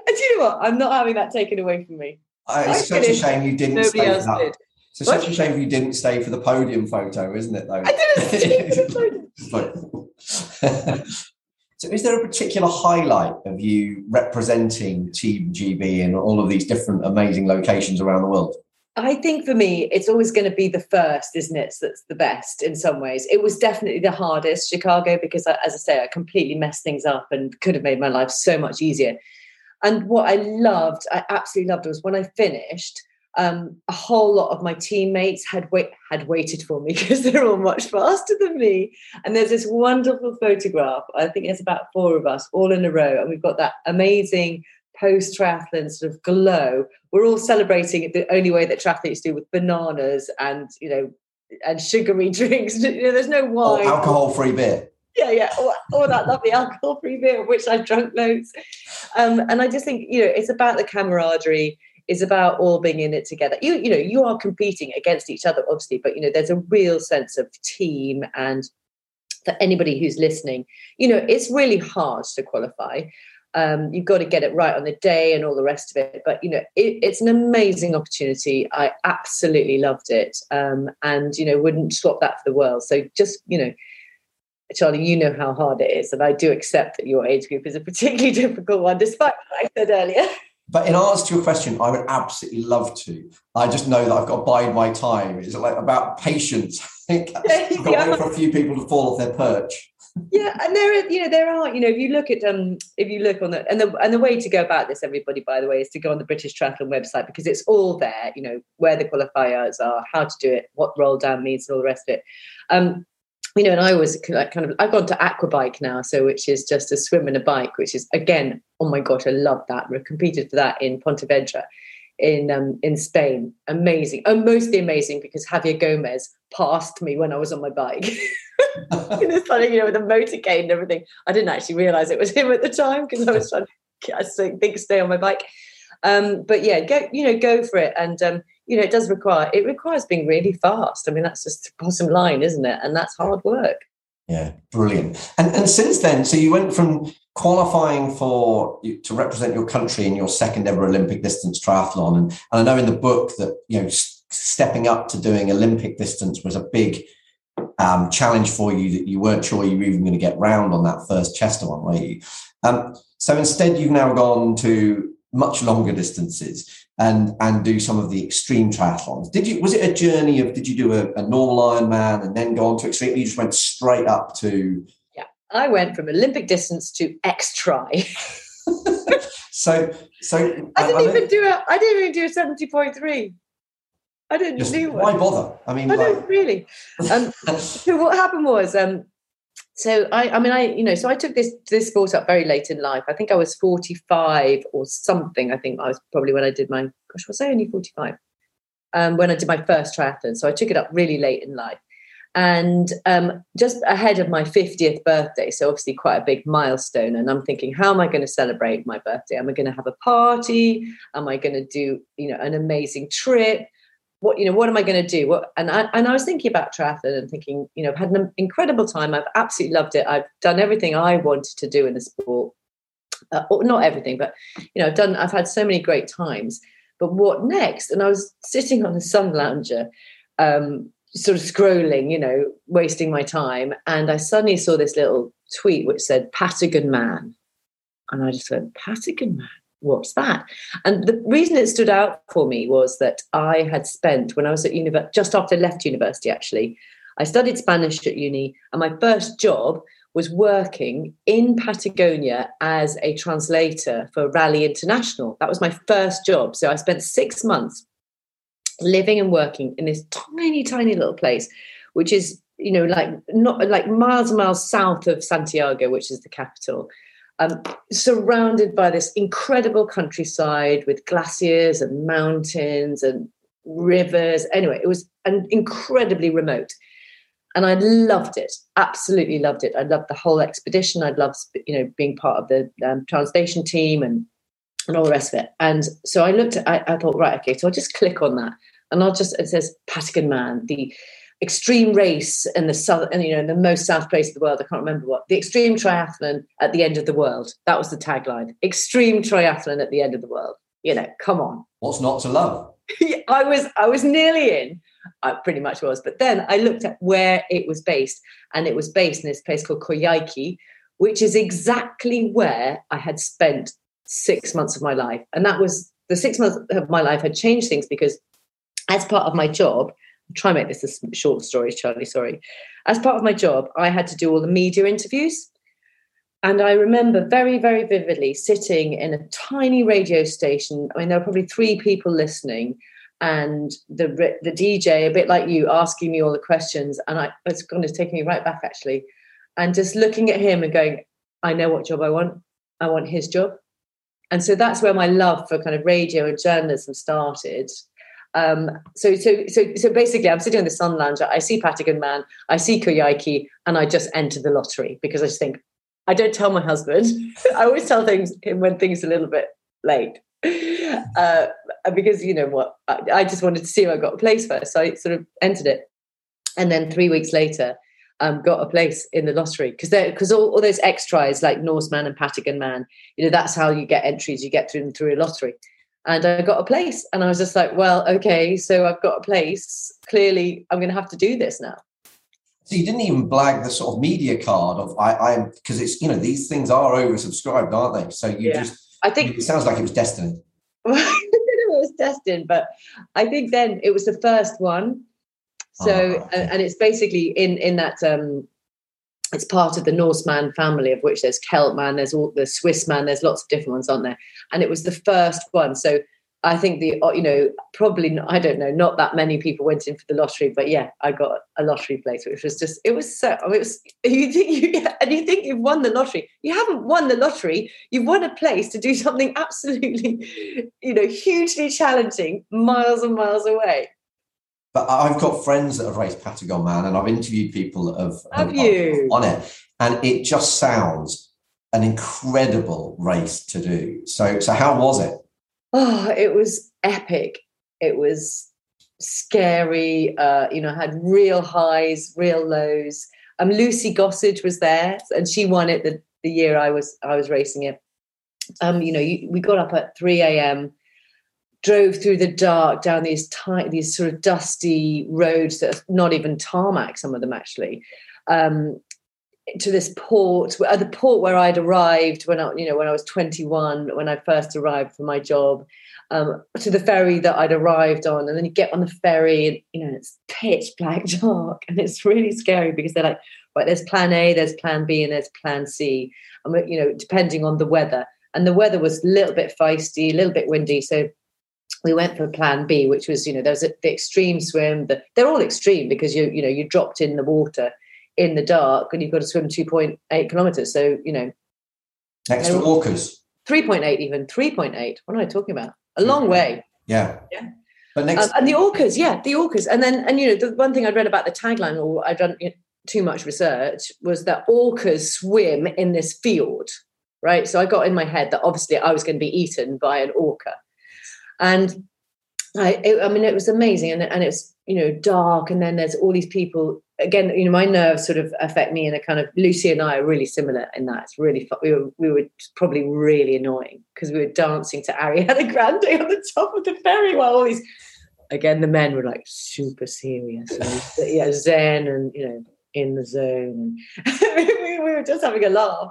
you know what? I'm not having that taken away from me. Uh, it's such a shame you didn't Nobody stay else did. It's such a shame you didn't stay for the podium photo, isn't it? Though I didn't stay for the podium. So, is there a particular highlight of you representing Team GB in all of these different amazing locations around the world? I think for me, it's always going to be the first, isn't it? That's the best in some ways. It was definitely the hardest, Chicago, because as I say, I completely messed things up and could have made my life so much easier. And what I loved, I absolutely loved, was when I finished, um, a whole lot of my teammates had wait, had waited for me because they're all much faster than me. And there's this wonderful photograph. I think there's about four of us all in a row, and we've got that amazing post triathlon sort of glow. We're all celebrating it the only way that triathletes do with bananas and you know and sugary drinks. You know, there's no wine. alcohol free beer. Yeah, yeah, all, all that lovely alcohol-free beer, which I've drunk loads. Um, and I just think, you know, it's about the camaraderie is about all being in it together. You you know you are competing against each other, obviously, but you know there's a real sense of team and for anybody who's listening, you know it's really hard to qualify. Um, you've got to get it right on the day and all the rest of it. But you know, it, it's an amazing opportunity. I absolutely loved it, um, and you know, wouldn't swap that for the world. So just you know, Charlie, you know how hard it is, and I do accept that your age group is a particularly difficult one, despite what I said earlier. But in answer to your question, I would absolutely love to. I just know that I've got to bide my time. It's like about patience. I've got to wait for a few people to fall off their perch. yeah, and there are, you know, there are, you know, if you look at um, if you look on the and the and the way to go about this, everybody, by the way, is to go on the British Triathlon website because it's all there. You know, where the qualifiers are, how to do it, what roll down means, and all the rest of it. Um, you know, and I was kind of I've gone to aquabike now, so which is just a swim and a bike, which is again, oh my gosh, I love that. We competed for that in Pontevedra in um, in Spain. Amazing, oh, mostly amazing because Javier Gomez passed me when I was on my bike. in you know, with a motorcade and everything. I didn't actually realize it was him at the time because I was trying to I think stay on my bike. Um, but yeah, go you know go for it, and um, you know it does require it requires being really fast. I mean that's just the bottom line, isn't it? And that's hard work. Yeah, brilliant. And and since then, so you went from qualifying for to represent your country in your second ever Olympic distance triathlon, and, and I know in the book that you know stepping up to doing Olympic distance was a big um, challenge for you that you weren't sure you were even going to get round on that first Chester one, were you? Um, so instead, you've now gone to much longer distances and and do some of the extreme triathlons. Did you? Was it a journey of? Did you do a, a normal Ironman and then go on to extreme? You just went straight up to. Yeah, I went from Olympic distance to X Tri. so so I didn't I, even do a. I didn't even do a seventy point three. I didn't Just, do Why bother? I mean, I like... don't really. Um, so what happened was, um, so I, I mean, I, you know, so I took this this sport up very late in life. I think I was forty five or something. I think I was probably when I did my. Gosh, was I only forty five? Um, when I did my first triathlon, so I took it up really late in life, and um, just ahead of my fiftieth birthday. So obviously quite a big milestone. And I'm thinking, how am I going to celebrate my birthday? Am I going to have a party? Am I going to do, you know, an amazing trip? What you know what am i going to do? What and I, and I was thinking about triathlon and thinking you know i've had an incredible time. I've absolutely loved it. I've done everything i wanted to do in the sport. Uh, not everything but you know i've done i've had so many great times. But what next? And i was sitting on a sun lounger um, sort of scrolling you know wasting my time. And i suddenly saw this little tweet which said patagon man. And i just went patagon man what's that? And the reason it stood out for me was that I had spent, when I was at university, just after I left university, actually, I studied Spanish at uni, and my first job was working in Patagonia as a translator for Raleigh International. That was my first job. So I spent six months living and working in this tiny, tiny little place, which is, you know, like not like miles and miles south of Santiago, which is the capital um, surrounded by this incredible countryside with glaciers and mountains and rivers. Anyway, it was an incredibly remote. And I loved it, absolutely loved it. I loved the whole expedition. I'd loved, you know, being part of the um, translation team and and all the rest of it. And so I looked at, I, I thought, right, okay, so I'll just click on that. And I'll just, it says Patagon Man, the extreme race in the south, and you know, in the most south place of the world. I can't remember what the extreme triathlon at the end of the world. That was the tagline: extreme triathlon at the end of the world. You know, come on. What's not to love? I was, I was nearly in. I pretty much was, but then I looked at where it was based, and it was based in this place called Coyhaique, which is exactly where I had spent six months of my life, and that was the six months of my life had changed things because as part of my job try and make this a short story, Charlie, sorry. As part of my job, I had to do all the media interviews. And I remember very, very vividly sitting in a tiny radio station. I mean, there were probably three people listening, and the the DJ, a bit like you, asking me all the questions. And I, it's going to take me right back actually, and just looking at him and going, I know what job I want. I want his job. And so that's where my love for kind of radio and journalism started. Um, so, so, so, so basically, I'm sitting on the sun lounger. I see Patagon Man, I see Coyhaique, and I just enter the lottery because I just think I don't tell my husband. I always tell things when things are a little bit late, uh, because you know what? I, I, just wanted to see if I got a place first, so I sort of entered it, and then three weeks later. Um, got a place in the lottery because because all, all those X Tris like Norseman and Patagon Man, you know that's how you get entries. You get through them through a lottery and I got a place. And I was just like, well, okay, so I've got a place. Clearly, I'm going to have to do this now. So you didn't even blag the sort of media card of I am because it's you know these things are oversubscribed, aren't they? So you yeah. just I think it sounds like it was destined. it was destined, but I think then it was the first one. So, oh, and, and, it's basically in in that um, it's part of the Norseman family, of which there's Celtman, there's all the Swiss man, there's lots of different ones on there, and it was the first one. So I think the uh, you know probably I don't know not that many people went in for the lottery, but yeah, I got a lottery place, which was just it was so I mean, it was you think you and you think you've won the lottery, you haven't won the lottery, you've won a place to do something absolutely you know hugely challenging, miles and miles away. But I've got friends that have raced Patagon Man, and I've interviewed people that have, have, have you? on it, and it just sounds an incredible race to do. So, so how was it? oh, it was epic. It was scary. Uh, you know, had real highs, real lows. Um, Lucy Gossage was there, and she won it the, the year I was I was racing it. Um, you know, you, we got up at three a.m., drove through the dark down these tight, these sort of dusty roads that are not even tarmac. Some of them actually. Um, to this port, at the port where I'd arrived when I, you know, when I was 21, when I first arrived for my job, um, to the ferry that I'd arrived on, and then you get on the ferry, and you know, it's pitch black dark, and it's really scary because they're like, right, there's Plan A, there's Plan B, and there's Plan C, and you know, depending on the weather, and the weather was a little bit feisty, a little bit windy, so we went for plan B, which was, you know, there's a, the extreme swim. The, they're all extreme because you, you know, you dropped in the water in the dark and you've got to swim 2.8 kilometers. So, you know, next to walkers, 3.8, even 3.8. What am I talking about? A long way. Yeah. Yeah. But next, um, and the orcas, yeah, the orcas. And then, and you know, the one thing I'd read about the tagline, or I've done too much research, was that orcas swim in this field, right? So I got in my head that obviously I was going to be eaten by an orca. And I, it, I mean, it was amazing, and and it's you know dark, and then there's all these people. Again, you know, my nerves sort of affect me in a kind of. Lucy and I are really similar in that. It's really fun. We were we were probably really annoying because we were dancing to Ariana Grande on the top of the ferry while all these. Again, the men were like super serious, and, yeah, zen, and you know, in the zone. we, we, were just having a laugh.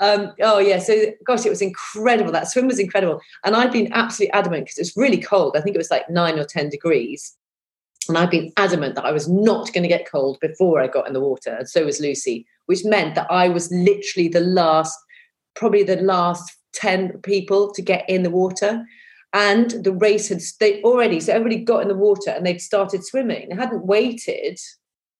Um, oh yeah, so gosh, it was incredible. That swim was incredible, and I'd been absolutely adamant because it was really cold. I think it was like nine or ten degrees, and I'd been adamant that I was not going to get cold before I got in the water, and so was Lucy, which meant that I was literally the last, probably the last ten people to get in the water. And the race had they already, so everybody got in the water and they'd started swimming. They hadn't waited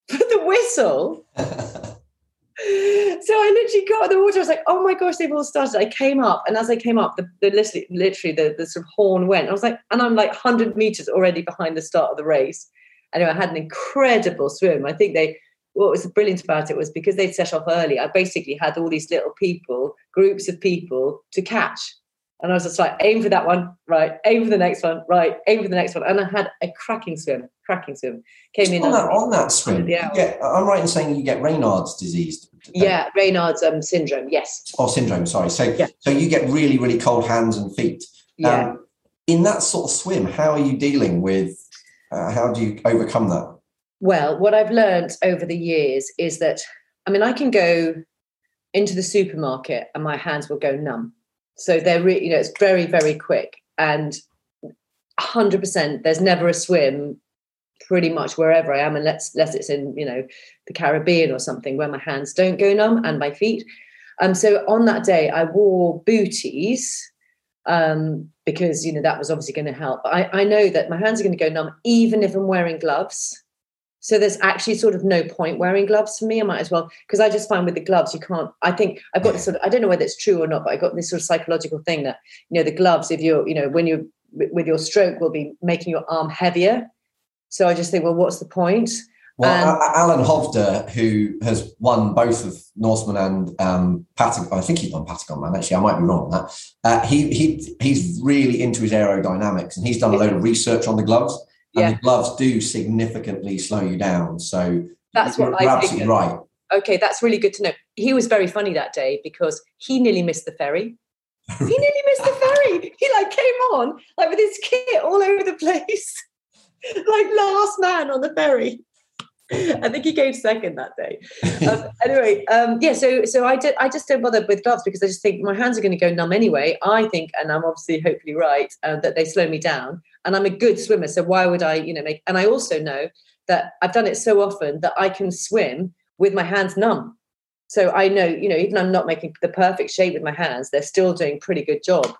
for the whistle. so I literally got in the water. I was like, oh my gosh, they've all started. I came up, and as I came up, the, the literally, literally the, the sort of horn went. I was like, and I'm like 100 meters already behind the start of the race. Anyway, I had an incredible swim. I think they, what was brilliant about it was because they'd set off early, I basically had all these little people, groups of people to catch. And I was just like, aim for that one, right? Aim for the next one, right? Aim for the next one. And I had a cracking swim, cracking swim. Came in on that, on that swim. Yeah, I'm right in saying you get Raynaud's disease. Yeah, Raynaud's um, syndrome. Yes. Oh, syndrome. Sorry. So, yeah. so you get really, really cold hands and feet. Yeah. Um, in that sort of swim, how are you dealing with? Uh, how do you overcome that? Well, what I've learned over the years is that I mean, I can go into the supermarket and my hands will go numb so they're re- you know it's very very quick and 100% there's never a swim pretty much wherever I am unless, unless it's in you know the Caribbean or something where my hands don't go numb and my feet. Um, so on that day I wore booties um, because you know that was obviously going to help. I, I know that my hands are going to go numb even if I'm wearing gloves. So there's actually sort of no point wearing gloves for me. I might as well because I just find with the gloves you can't. I think I've got this sort of. I don't know whether it's true or not, but I got this sort of psychological thing that you know the gloves. If you're you know when you're with your stroke will be making your arm heavier. So I just think, well, what's the point? Well, um, Allan Hovda, who has won both of Norseman and um, Patagon, I think he's won Patagon Man. Actually, I might be wrong on that. Uh, he he he's really into his aerodynamics, and he's done a load of research on the gloves and yeah. the gloves do significantly slow you down. So that's what you're I absolutely right. Okay, that's really good to know. He was very funny that day because he nearly missed the ferry. he nearly missed the ferry. He like came on like with his kit all over the place, like last man on the ferry. I think he came second that day. Um, anyway, um, yeah. So, so I did. I just don't bother with gloves because I just think my hands are going to go numb anyway. I think, and I'm obviously hopefully right, uh, that they slow me down. And I'm a good swimmer, so why would I, you know, make? And I also know that I've done it so often that I can swim with my hands numb. So I know, you know, even I'm not making the perfect shape with my hands, they're still doing pretty good job.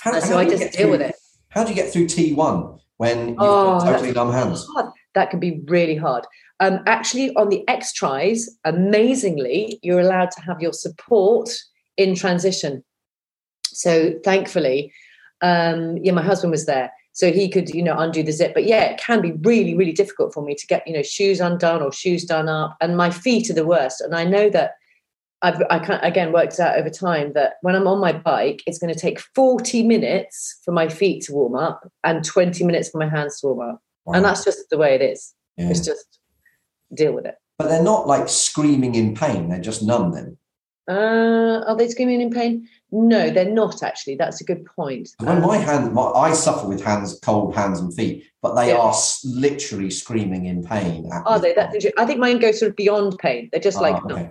How, And so how I do you just deal through- with it. How do you get through T1 when you've Oh, got totally numb hands? hard. That can be really hard. Um, actually, on the X Tris, amazingly, you're allowed to have your support in transition. So thankfully, um, yeah, my husband was there, so he could, you know, undo the zip. But yeah, it can be really, really difficult for me to get, you know, shoes undone or shoes done up, and my feet are the worst. And I know that I've I can't, again worked out over time that when I'm on my bike, it's going to take 40 minutes for my feet to warm up and 20 minutes for my hands to warm up. And that's just the way it is. Yeah. It's just deal with it. But they're not like screaming in pain, they're just numb then. Uh, are they screaming in pain? No, they're not actually. That's a good point. When my hand, my, I suffer with hands, cold hands and feet, but they Yeah. are s- literally screaming in pain. are they? That's. I think mine goes sort of beyond pain. They're just Ah, like, no. okay.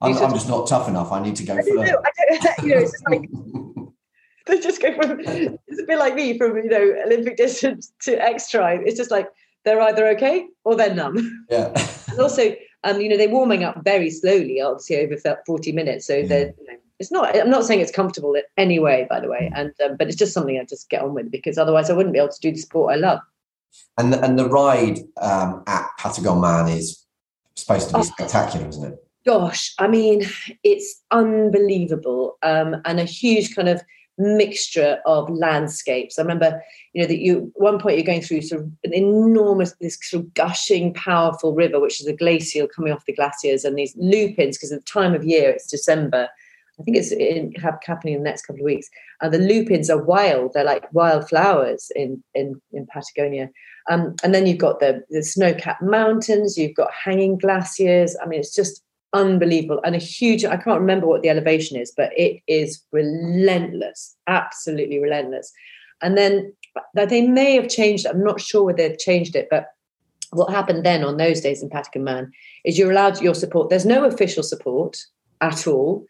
I'm, I'm just- not tough enough. I need to go further. know. I don't, you know, it's just like they just go from. It's a bit like me from you know Olympic distance to X Tribe. It's just like they're either okay or they're numb. yeah. And also, um, you know, they're warming up very slowly, obviously over 40 minutes. So Yeah. they're, you know, it's not, I'm not saying it's comfortable in any way, by the way. And, um, but it's just something I just get on with because otherwise I wouldn't be able to do the sport I love. And the, and the ride um, at Patagon Man is supposed to be Oh. spectacular, isn't it? Gosh, I mean, it's unbelievable. Um, and a huge kind of mixture of landscapes. I remember, you know, that you one point you're going through sort of an enormous, this sort of gushing, powerful river, which is a glacial coming off the glaciers, and these lupins, because at the time of year it's December. I think it's in, have, happening in the next couple of weeks. And the lupins are wild; they're like wild flowers in in, in Patagonia. Um, and then you've got the the snow-capped mountains. You've got hanging glaciers. I mean, it's just unbelievable and a huge i can't remember what the elevation is but it is relentless absolutely relentless and then that they may have changed i'm not sure whether they've changed it but what happened then on those days in Patagon Man is you're allowed your support there's no official support at all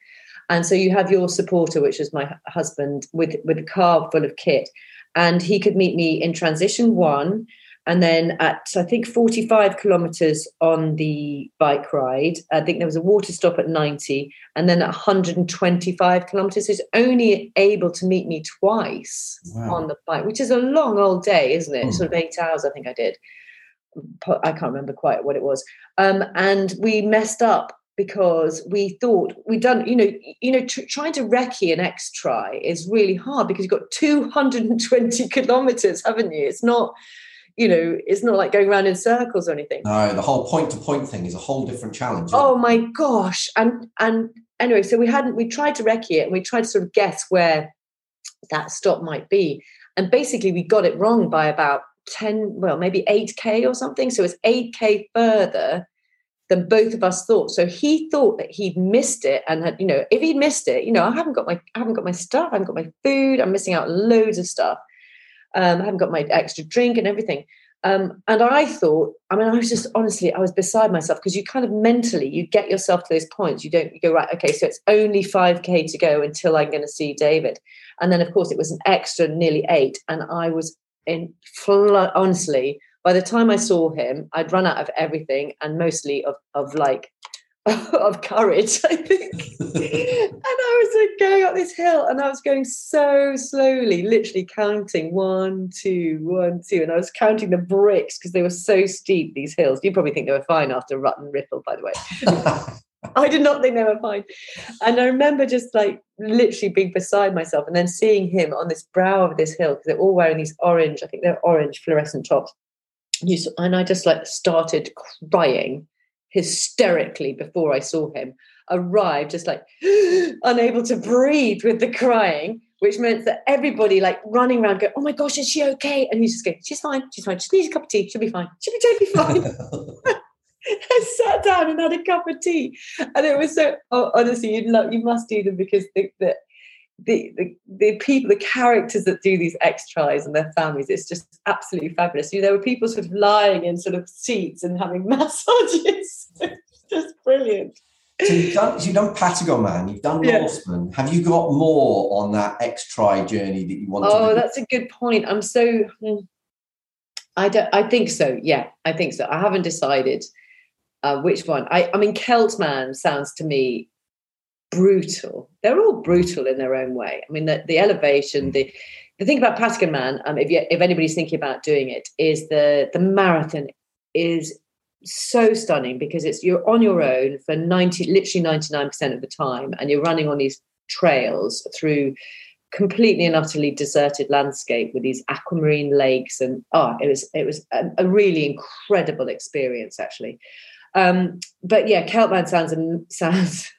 and so you have your supporter which is my husband with with a car full of kit and he could meet me in transition one and then at I think 45 kilometers on the bike ride, I think there was a water stop at 90, and then at 125 kilometers, he's only able to meet me twice Wow. on the bike, which is a long old day, isn't it? Hmm. Sort of eight hours, I think I did. I can't remember quite what it was. Um, and we messed up because we thought we'd done, you know, you know, tr- trying to recce an X try is really hard because you've got 220 kilometers, haven't you? It's not you know, it's not like going around in circles or anything. No, the whole point to point thing is a whole different challenge. Oh my gosh. And and anyway, so we hadn't we tried to recce it and we tried to sort of guess where that stop might be. And basically we got it wrong by about 10, well, maybe 8K or something. So it's 8K further than both of us thought. So he thought that he'd missed it and had, you know, if he'd missed it, you know, I haven't got my I haven't got my stuff, I haven't got my food, I'm missing out loads of stuff. Um, I haven't got my extra drink and everything. Um, and I thought, I mean, I was just honestly, I was beside myself because you kind of mentally, you get yourself to those points. You don't, you go, right, okay, so it's only 5K to go until I'm going to see David. And then, of course, it was an extra nearly eight. And I was in, honestly, by the time I saw him, I'd run out of everything and mostly of, of like, of courage, I think. and I was like going up this hill and I was going so slowly, literally counting one, two, one, two. And I was counting the bricks because they were so steep, these hills. You probably think they were fine after Rut and Ripple, by the way. I did not think they were fine. And I remember just like literally being beside myself and then seeing him on this brow of this hill because they're all wearing these orange, I think they're orange fluorescent tops. And I just like started crying hysterically before I saw him. Arrived just like unable to breathe with the crying, which meant that everybody like running around go, Oh my gosh, is she okay? And you just go, She's fine, she's fine, just needs a cup of tea, she'll be fine, she'll be totally fine. I sat down and had a cup of tea, and it was so. Oh, honestly, you love, you must do them because the, the the the the people, the characters that do these X Tris and their families, it's just absolutely fabulous. You know, there were people sort of lying in sort of seats and having massages. Just brilliant. so you've done, so you've done Patagon Man, you've done Yeah. Norseman. Have you got more on that X try journey that you want to Oh, that's a good point. I'm so. hmm. I don't. I think so. Yeah, I think so. I haven't decided uh, which one. I, I mean, Celtman sounds to me brutal. They're all brutal in their own way. I mean, the, the elevation, the the thing about Patagon Man, um, if you, if anybody's thinking about doing it, is the the marathon is so stunning because it's you're on your own for 90 literally 99% of the time and you're running on these trails through completely and utterly deserted landscape with these aquamarine lakes and oh it was it was a, a really incredible experience actually um, but yeah Celtman sounds and sounds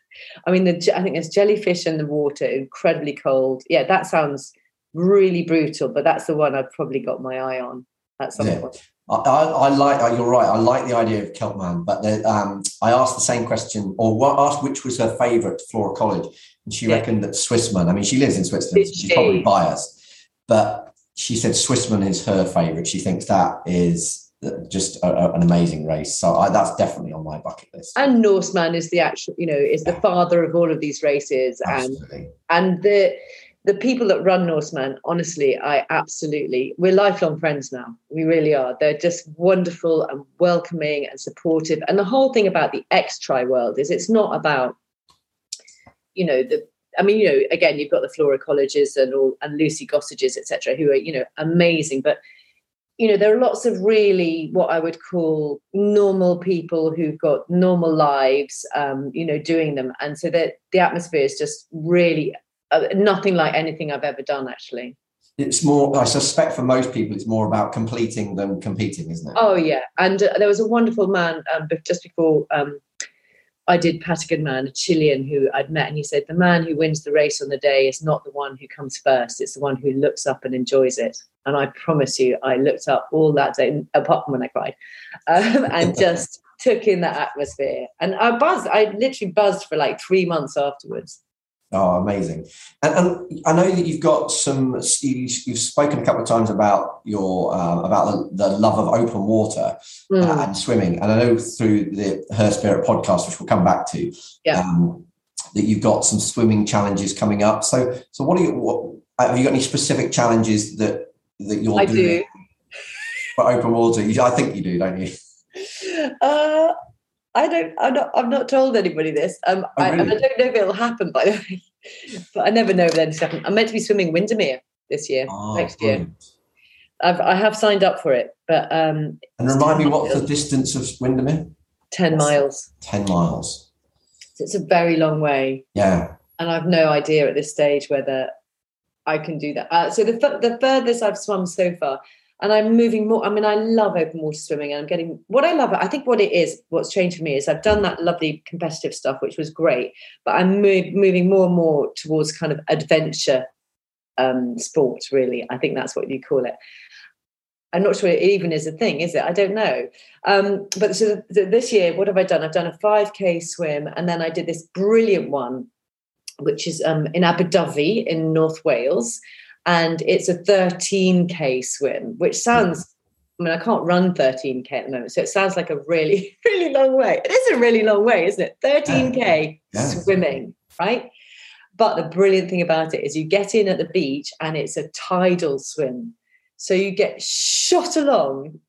i mean the, i think there's jellyfish in the water incredibly cold yeah that sounds really brutal but that's the one i've probably got my eye on at some yeah. point I, I, like. Uh, you're right. I like the idea of Celtman, but the, um, I asked the same question, or asked which was her favourite Flora Colledge, and she yeah. reckoned that Swissman. I mean, she lives in Switzerland, so she's probably biased, but she said Swissman is her favourite. She thinks that is just a, a, an amazing race. So I, that's definitely on my bucket list. And Norseman is the actual, you know, is the father of all of these races, Absolutely. and and the the people that run Norseman, honestly, I absolutely, we're lifelong friends now. We really are. They're just wonderful and welcoming and supportive. And the whole thing about the X Tri world is it's not about, you know, the, I mean, you know, again, you've got the Flora Colledges and all, and Lucy Gossages, etc., who are, you know, amazing. But, you know, there are lots of really what I would call normal people who've got normal lives, um, you know, doing them. And so that the atmosphere is just really uh, nothing like anything I've ever done, actually. It's more, I suspect for most people, it's more about completing than competing, isn't it? Oh, yeah. And uh, there was a wonderful man um, just before um, I did Patagon Man, a Chilean who I'd met, and he said, The man who wins the race on the day is not the one who comes first, it's the one who looks up and enjoys it. And I promise you, I looked up all that day, apart from when I cried, um, and just took in that atmosphere. And I buzzed, I literally buzzed for like three months afterwards. Oh, amazing! And, and, I know that you've got some. You've spoken a couple of times about your um, about the, the, love of open water mm. uh, and swimming, and I know through the Her Spirit podcast, which we'll come back to, yeah. um, that you've got some swimming challenges coming up. So, so what are you? What, have you got any specific challenges that that you're I doing do. for open water? I think you do, don't you? Uh, I don't. I'm not. I've not told anybody this. Um, oh, really? I, I, don't know if it'll happen. By the way, but I never know if anything's happen. I'm meant to be swimming Windermere this year, oh, next brilliant. year. I've I have signed up for it, but um. And remind me, what's the distance of Windermere? Ten miles. Ten miles. So it's a very long way. Yeah. And I've no idea at this stage whether I can do that. Uh, so the the furthest I've swum so far, and I'm moving more. I mean, I love open water swimming, and I'm getting what I love. I think what it is, what's changed for me is I've done that lovely competitive stuff, which was great, but I'm moving more and more towards kind of adventure um, sports. Really, I think that's what you call it. I'm not sure it even is a thing, is it? I don't know. Um, but so this year, what have I done? I've done a 5K swim, and then I did this brilliant one, which is um, in Dhabi in North Wales and it's a 13k swim, which sounds. I mean, I can't run 13k at the moment, so it sounds like a really, really long way. It is a really long way, isn't it? 13k yeah. swimming, right? But the brilliant thing about it is you get in at the beach and it's a tidal swim. So you get shot along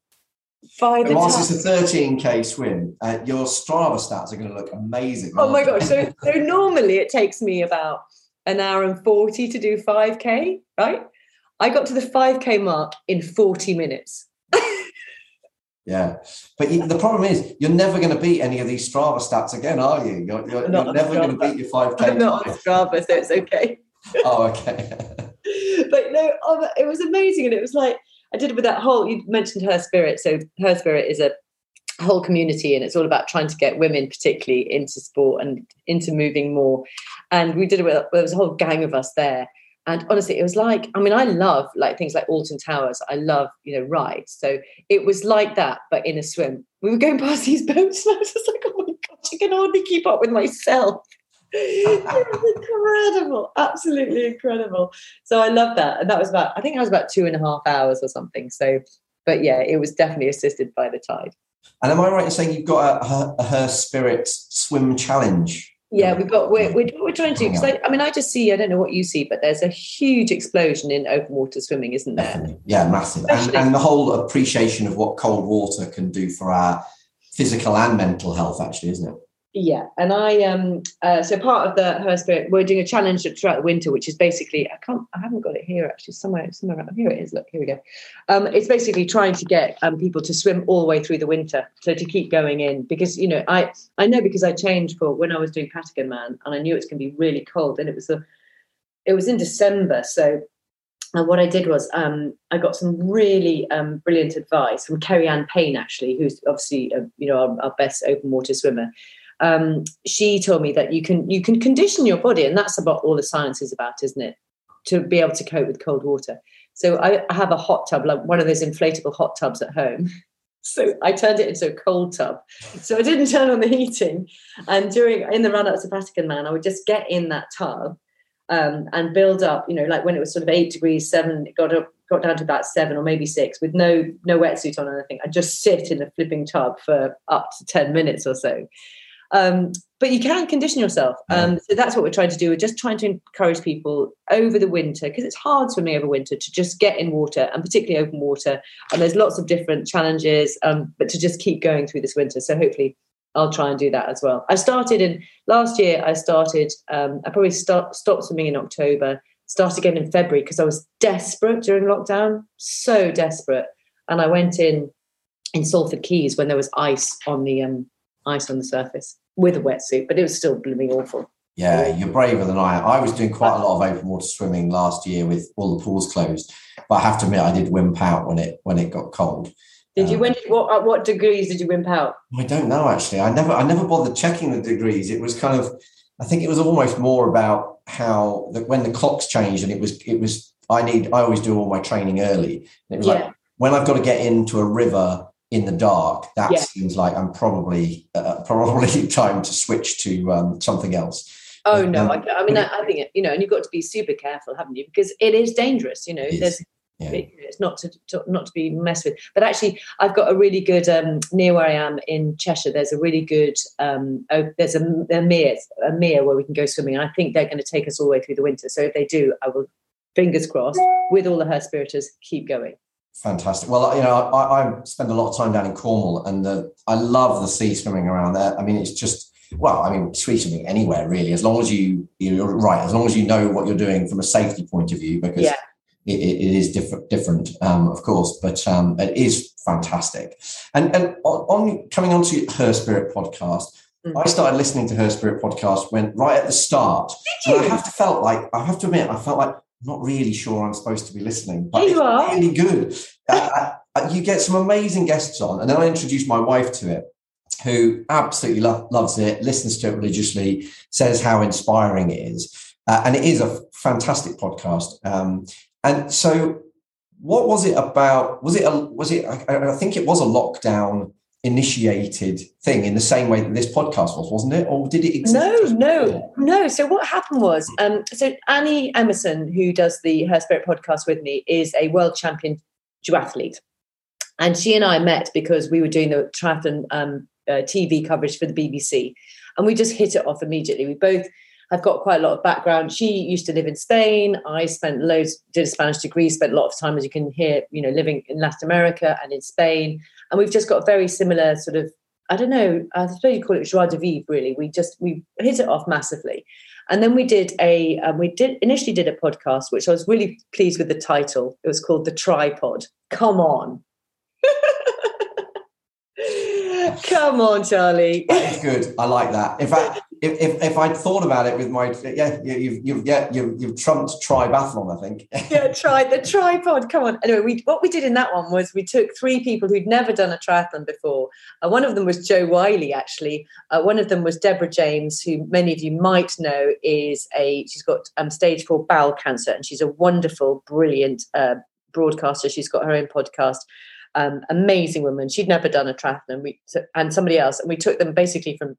by the Whilst it's a 13k swim, uh, your Strava stats are going to look amazing. Oh my gosh. So, so normally it takes me about an hour and 40 to do 5K, right? I got to the 5K mark in 40 minutes. yeah. But you, the problem is, you're never going to beat any of these Strava stats again, are you? You're, you're, you're never going to beat your 5K. I'm not on Strava, so it's okay. oh, okay. but no, oh, it was amazing. And it was like, I did it with that whole, you mentioned Her Spirit. So Her Spirit is a whole community and it's all about trying to get women particularly into sport and into moving more. And we did it with there was a whole gang of us there. And honestly it was like i mean i love like things like alton towers. I love you know rides. So it was like that but in a swim. We were going past these boats and i was just like oh my god i can hardly keep up with myself it was incredible. Absolutely incredible. So i love that. And that was about i think i was about two and a half hours or something. So but yeah it was definitely assisted by the tide. And am I right in saying you've got a, a, Her Spirit swim challenge? Yeah, we've got we're we're, we're trying to because I, I, mean I just see I don't know what you see, but there's a huge explosion in open water swimming, isn't there? Definitely. Yeah, massive, and, and, the whole appreciation of what cold water can do for our physical and mental health, actually, isn't it? Yeah, and I um uh, so part of the her spirit we're doing a challenge throughout the winter, which is basically I can't I haven't got it here actually somewhere somewhere around here it is. Look, here we go. Um, it's basically trying to get um people to swim all the way through the winter, so to keep going in because you know I I know because I changed for when I was doing Patagon Man and I knew it's going to be really cold and it was the it was in December, so and what I did was um, I got some really um, brilliant advice from Keri-anne Payne, actually, who's obviously uh, you know our, our, best open water swimmer um, she told me that you can you can condition your body, and that's about all the science is about, isn't it? To be able to cope with cold water. So I, I have a hot tub, like one of those inflatable hot tubs at home. So I turned it into a cold tub. So I didn't turn on the heating. And during in the run up to Patagon Man, I would just get in that tub um, and build up. You know, like when it was sort of eight degrees, seven, it got up, got down to about seven or maybe six with no no wetsuit on or anything. I just sit in the flipping tub for up to ten minutes or so. Um, but you can condition yourself. Um, so that's what we're trying to do. We're just trying to encourage people over the winter because it's hard swimming over winter to just get in water and particularly open water. And there's lots of different challenges, um, but to just keep going through this winter. So hopefully I'll try and do that as well. I started in last year. I started. Um, I probably start, stopped swimming in October. Started again in February because I was desperate during lockdown, so desperate. And I went in in Salford Quays when there was ice on the um, ice on the surface with a wetsuit, but it was still blooming awful. Yeah, you're braver than I am. I was doing quite a lot of open water swimming last year with all the pools closed, but I have to admit I did wimp out when it when it got cold. Did you? Um, when did what? At what degrees did you wimp out? I don't know actually. I never I never bothered checking the degrees. It was kind of I think it was almost more about how that when the clocks changed and it was it was I need I always do all my training early. And it was yeah. like when I've got to get into a river in the dark, that yeah. seems like I'm probably uh, probably time to switch to um, something else. Oh no! Um, I, I, mean, I, I, think you know, and you've got to be super careful, haven't you? Because it is dangerous. You know, there's yeah. it's not to, to, not to be messed with. But actually, I've got a really good um, near where I am in Cheshire. There's a really good um, oh, there's a, a mere a mere where we can go swimming. And I think they're going to take us all the way through the winter. So if they do, I will fingers crossed with all the Herspirators keep going. Fantastic. Well, you know, I, I, spend a lot of time down in Cornwall, and the, I love the sea swimming around there. I mean, it's just well, I mean, sea swimming anywhere really, as long as you you're right, as long as you know what you're doing from a safety point of view, because yeah. it, it is different, different, um, of course, but um, it is fantastic. And and on, coming on to her spirit podcast. Mm-hmm. I started listening to her spirit podcast when right at the start. Did And I have to felt like I have to admit, I felt like not really sure I'm supposed to be listening, but you it's really good. uh, uh, you get some amazing guests on, and then I introduced my wife to it, who absolutely lo- loves it, listens to it religiously, says how inspiring it is, uh, and it is a fantastic podcast. Um, and so, what was it about? Was it a, was it? I, I think it was a lockdown initiated thing in the same way that this podcast was, wasn't it? Or did it exist? No, no, no. So what happened was, um, so Annie Emmerson, who does the Her Spirit podcast with me, is a world champion duathlete. And she and I met because we were doing the triathlon um, uh, TV coverage for the BBC. And we just hit it off immediately. We both have got quite a lot of background. She used to live in Spain. I spent loads, did a Spanish degree, spent a lot of time, as you can hear, you know, living in Latin America and in Spain and we've just got very similar sort of I don't know, I suppose you call it joie de vivre, really. We just, we hit it off massively. And then we did a, um, we did initially did a podcast, which I was really pleased with the title. It was called The Tripod. Come on. Come on, Charlie. That's good. I like that. In fact, if, if, if I'd thought about it with my yeah you've you've yeah you've, you've trumped triathlon I think. Yeah try the tripod come on. Anyway we what we did in that one was we took three people who'd never done a triathlon before uh, one of them was Jo Whiley actually. Uh, one of them was Deborah James who many of you might know is a she's got um, stage four bowel cancer and she's a wonderful brilliant uh, broadcaster. She's got her own podcast. Um, amazing woman. She'd never done a triathlon. We and somebody else and we took them basically from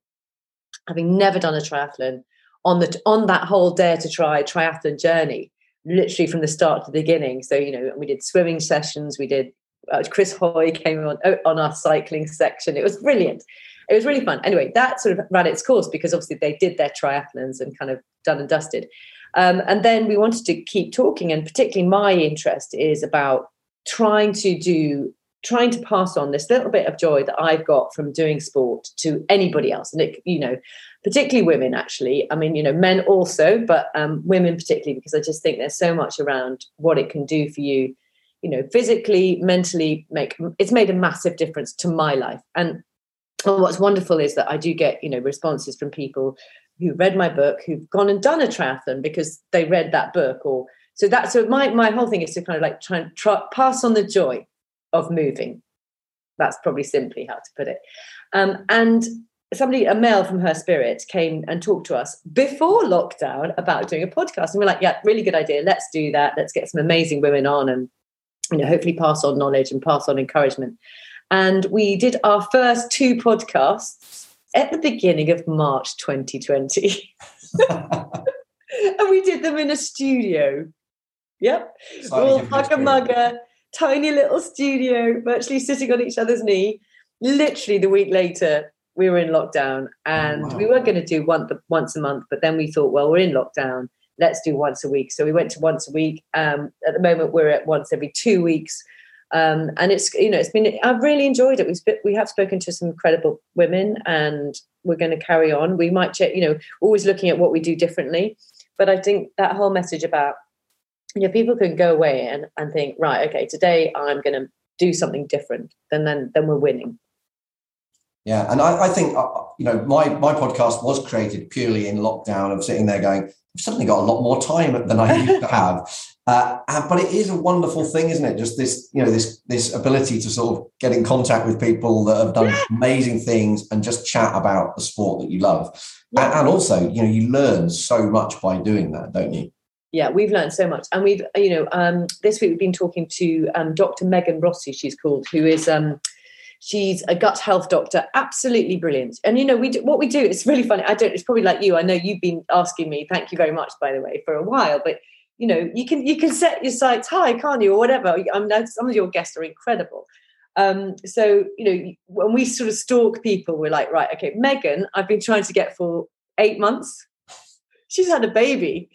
having never done a triathlon on the on that whole dare to try triathlon journey literally from the start to the beginning so you know we did swimming sessions we did uh, chris hoy came on on our cycling section it was brilliant it was really fun. Anyway, that sort of ran its course because obviously they did their triathlons and kind of done and dusted. Um, and then we wanted to keep talking, and particularly my interest is about trying to do trying to pass on this little bit of joy that I've got from doing sport to anybody else. And it, you know, particularly women, actually. I mean, you know, men also, but um, women particularly, because I just think there's so much around what it can do for you, you know, physically, mentally, make it's made a massive difference to my life. And what's wonderful is that I do get, you know, responses from people who read my book, who've gone and done a triathlon because they read that book or so that's so my my whole thing is to kind of like try and try, pass on the joy of moving. That's probably simply how to put it. Um, and somebody, a male from her spirit, came and talked to us before lockdown about doing a podcast. And we're like, yeah, really good idea. Let's do that. Let's get some amazing women on and you know, hopefully pass on knowledge and pass on encouragement. And we did our first two podcasts at the beginning of March 2020. and we did them in a studio. Yep. All hugger mugger, tiny little studio, virtually sitting on each other's knee. Literally the week later, we were in lockdown and wow. we were going to do one, once a month, but then we thought, well, we're in lockdown. Let's do once a week. So we went to once a week. Um, at the moment, we're at once every two weeks. Um, and it's you know it's been I've really enjoyed it. We've sp- we have spoken to some incredible women, and we're going to carry on. We might check, you know, always looking at what we do differently. But I think that whole message about you know people can go away and, and think right okay today i'm going to do something different then then then we're winning. Yeah and i, I think uh, you know my my podcast was created purely in lockdown of sitting there going i've suddenly got a lot more time than i used to have. Uh, but it is a wonderful thing isn't it? Just this you know this this ability to sort of get in contact with people that have done yeah. amazing things and just chat about the sport that you love. Yeah. and, and also you know you learn so much by doing that don't you yeah we've learned so much. And we've you know um, this week we've been talking to um, dr megan rossi she's called who is um, she's a gut health doctor absolutely brilliant. And you know we do, what we do it's really funny i don't it's probably like you i know you've been asking me thank you very much by the way for a while but you know you can you can set your sights high can't you or whatever i mean some of your guests are incredible. Um, so you know when we sort of stalk people we're like right okay megan i've been trying to get for eight months. She's had a baby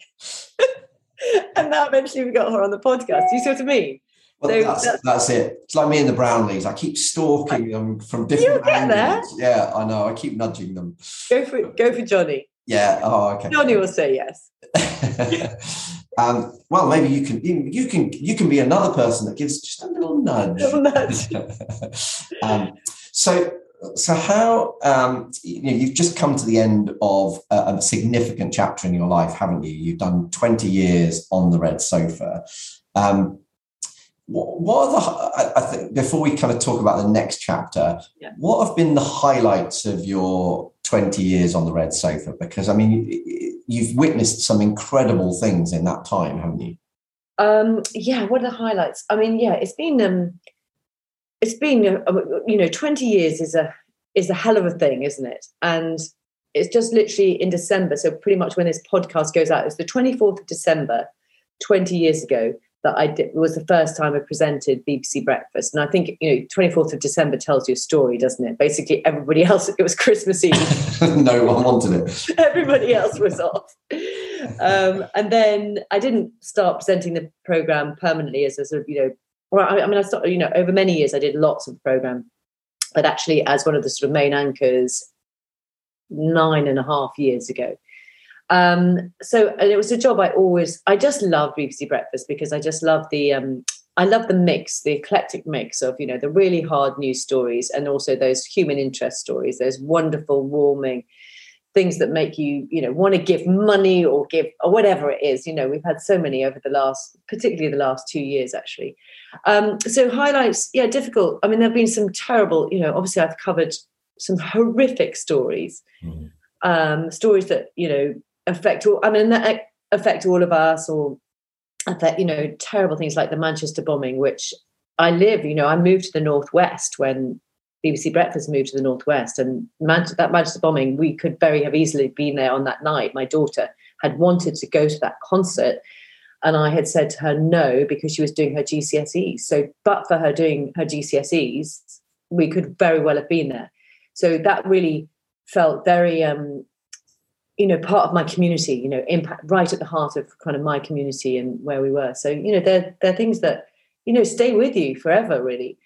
and now eventually we got her on the podcast. You see what I mean? Well, so that's, that's, that's, it. It's like me and the Brownlees. I keep stalking them from different you angles. There. Yeah, I know. I keep nudging them. Go for go for Jonny. Yeah. Oh, okay. Jonny will say yes. um, well, maybe you can you can you can be another person that gives just a little nudge. Little nudge. um, so so how um, you know, you've just come to the end of a, a, significant chapter in your life haven't you? You've done 20 years on the red sofa. Um, what, what, are the I, think before we kind of talk about the next chapter yeah. what have been the highlights of your 20 years on the red sofa? Because i mean you've witnessed some incredible things in that time haven't you? Um, yeah what are the highlights? I mean yeah it's been um, it's been you know 20 years is a is a hell of a thing isn't it? And it's just literally in december so pretty much when this podcast goes out it's the 24th of december 20 years ago that i did was the first time i presented bbc breakfast. And i think you know 24th of december tells you a story doesn't it? Basically everybody else it was christmas eve. No one wanted it. Everybody else was off. Um, and then i didn't start presenting the program permanently as a sort of you know well, I, I mean, I started, you know, over many years, I did lots of the program, but actually, as one of the sort of main anchors, nine and a half years ago. Um, so, and it was a job I always, I just love BBC Breakfast because I just love the, um, I love the mix, the eclectic mix of, you know, the really hard news stories and also those human interest stories, those wonderful, warming, things that make you you know want to give money or give or whatever it is you know we've had so many over the last particularly the last two years actually um, so highlights yeah difficult i mean there have been some terrible you know obviously i've covered some horrific stories mm. um, stories that you know affect all i mean that affect all of us or affect you know terrible things like the manchester bombing which i live you know i moved to the northwest when BBC Breakfast moved to the northwest, and that Manchester bombing, we could very have easily been there on that night. My daughter had wanted to go to that concert, and I had said to her no because she was doing her GCSEs. So, but for her doing her GCSEs, we could very well have been there. So that really felt very, um, you know, part of my community. You know, impact right at the heart of kind of my community and where we were. So you know, they're they're things that you know stay with you forever, really.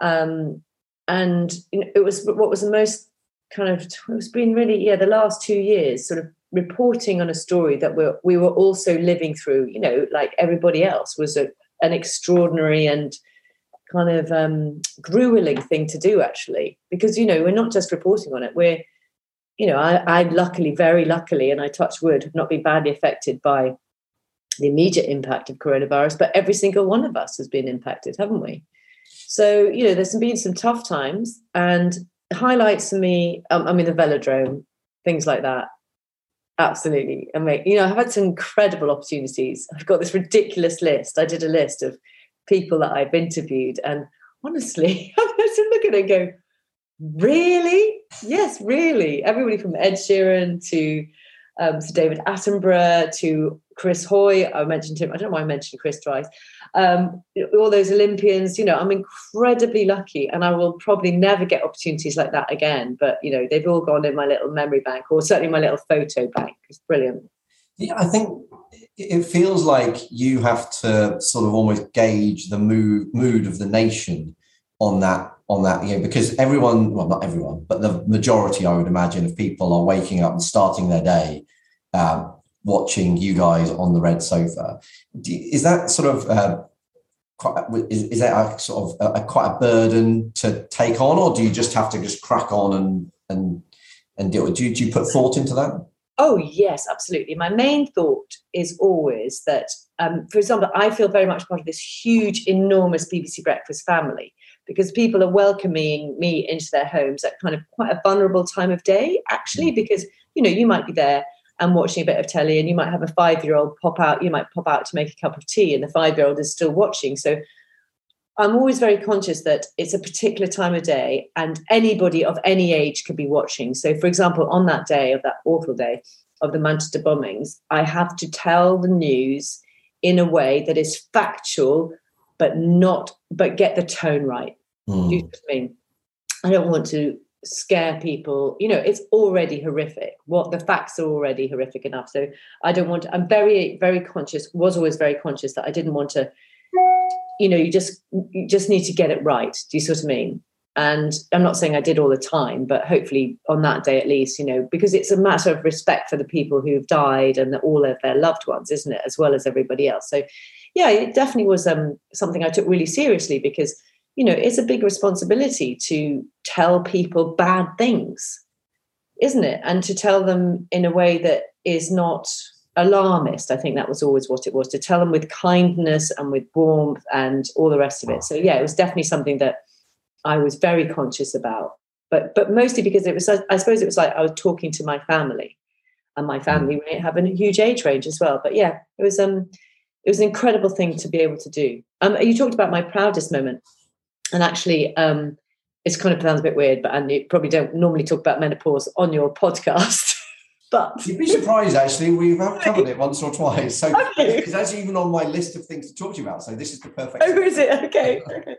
Um, and you know, it was what was the most kind of it's been really yeah the last two years sort of reporting on a story that we we were also living through you know like everybody else was a, an extraordinary and kind of um, grueling thing to do actually. Because you know we're not just reporting on it. We're you know I, I luckily very luckily and i touch wood have not been badly affected by the immediate impact of coronavirus but every single one of us has been impacted haven't we so you know there's been some tough times and highlights for me um, i mean the velodrome things like that. Absolutely amazing you know i've had some incredible opportunities. I've got this ridiculous list. I did a list of people that i've interviewed and honestly i'm just look at it and go really? Yes really. Everybody from ed sheeran to um, to david attenborough to chris hoy i mentioned him i don't know why i mentioned chris twice um, all those Olympians. You know, I'm incredibly lucky, and I will probably never get opportunities like that again. But you know, they've all gone in my little memory bank, or certainly my little photo bank. It's brilliant. Yeah, I think it feels like you have to sort of almost gauge the mood mood of the nation on that on that you know because everyone well not everyone but the majority i would imagine of people are waking up and starting their day um, watching you guys on the red sofa. Is that sort of uh, quite, is, is that a sort of a, a, quite a burden to take on, or do you just have to just crack on and and and do it? Do you, do you put thought into that? Oh yes, absolutely. My main thought is always that, um, for example, I feel very much part of this huge, enormous BBC Breakfast family because people are welcoming me into their homes at kind of quite a vulnerable time of day, actually, mm. because you know you might be there and watching a bit of telly and you might have a five year old pop out you might pop out to make a cup of tea and the five year old is still watching. So i'm always very conscious that it's a particular time of day and anybody of any age could be watching. So for example on that day of that awful day of the manchester bombings i have to tell the news in a way that is factual but not but get the tone right. Mm. you know I mean? I don't want to scare people. You know it's already horrific. What the facts are already horrific enough. So i don't want to, i'm very very conscious was always very conscious that i didn't want to you know you just you just need to get it right. Do you see what i mean? And i'm not saying i did all the time but hopefully on that day at least you know because it's a matter of respect for the people who've died and all of their loved ones isn't it? As well as everybody else. So yeah it definitely was um, something i took really seriously because you know, it's a big responsibility to tell people bad things, isn't it? And to tell them in a way that is not alarmist. I think that was always what it was to tell them with kindness and with warmth and all the rest of it. So yeah, it was definitely something that I was very conscious about. But but mostly because it was I suppose it was like I was talking to my family. And my family have a huge age range as well. But yeah, it was um it was an incredible thing to be able to do. Um, you talked about my proudest moment and actually um, it's kind of sounds a bit weird but and you probably don't normally talk about menopause on your podcast but you'd be surprised actually we've covered it once or twice. So because that's even on my list of things to talk to you about so this is the perfect oh is it? Okay, okay.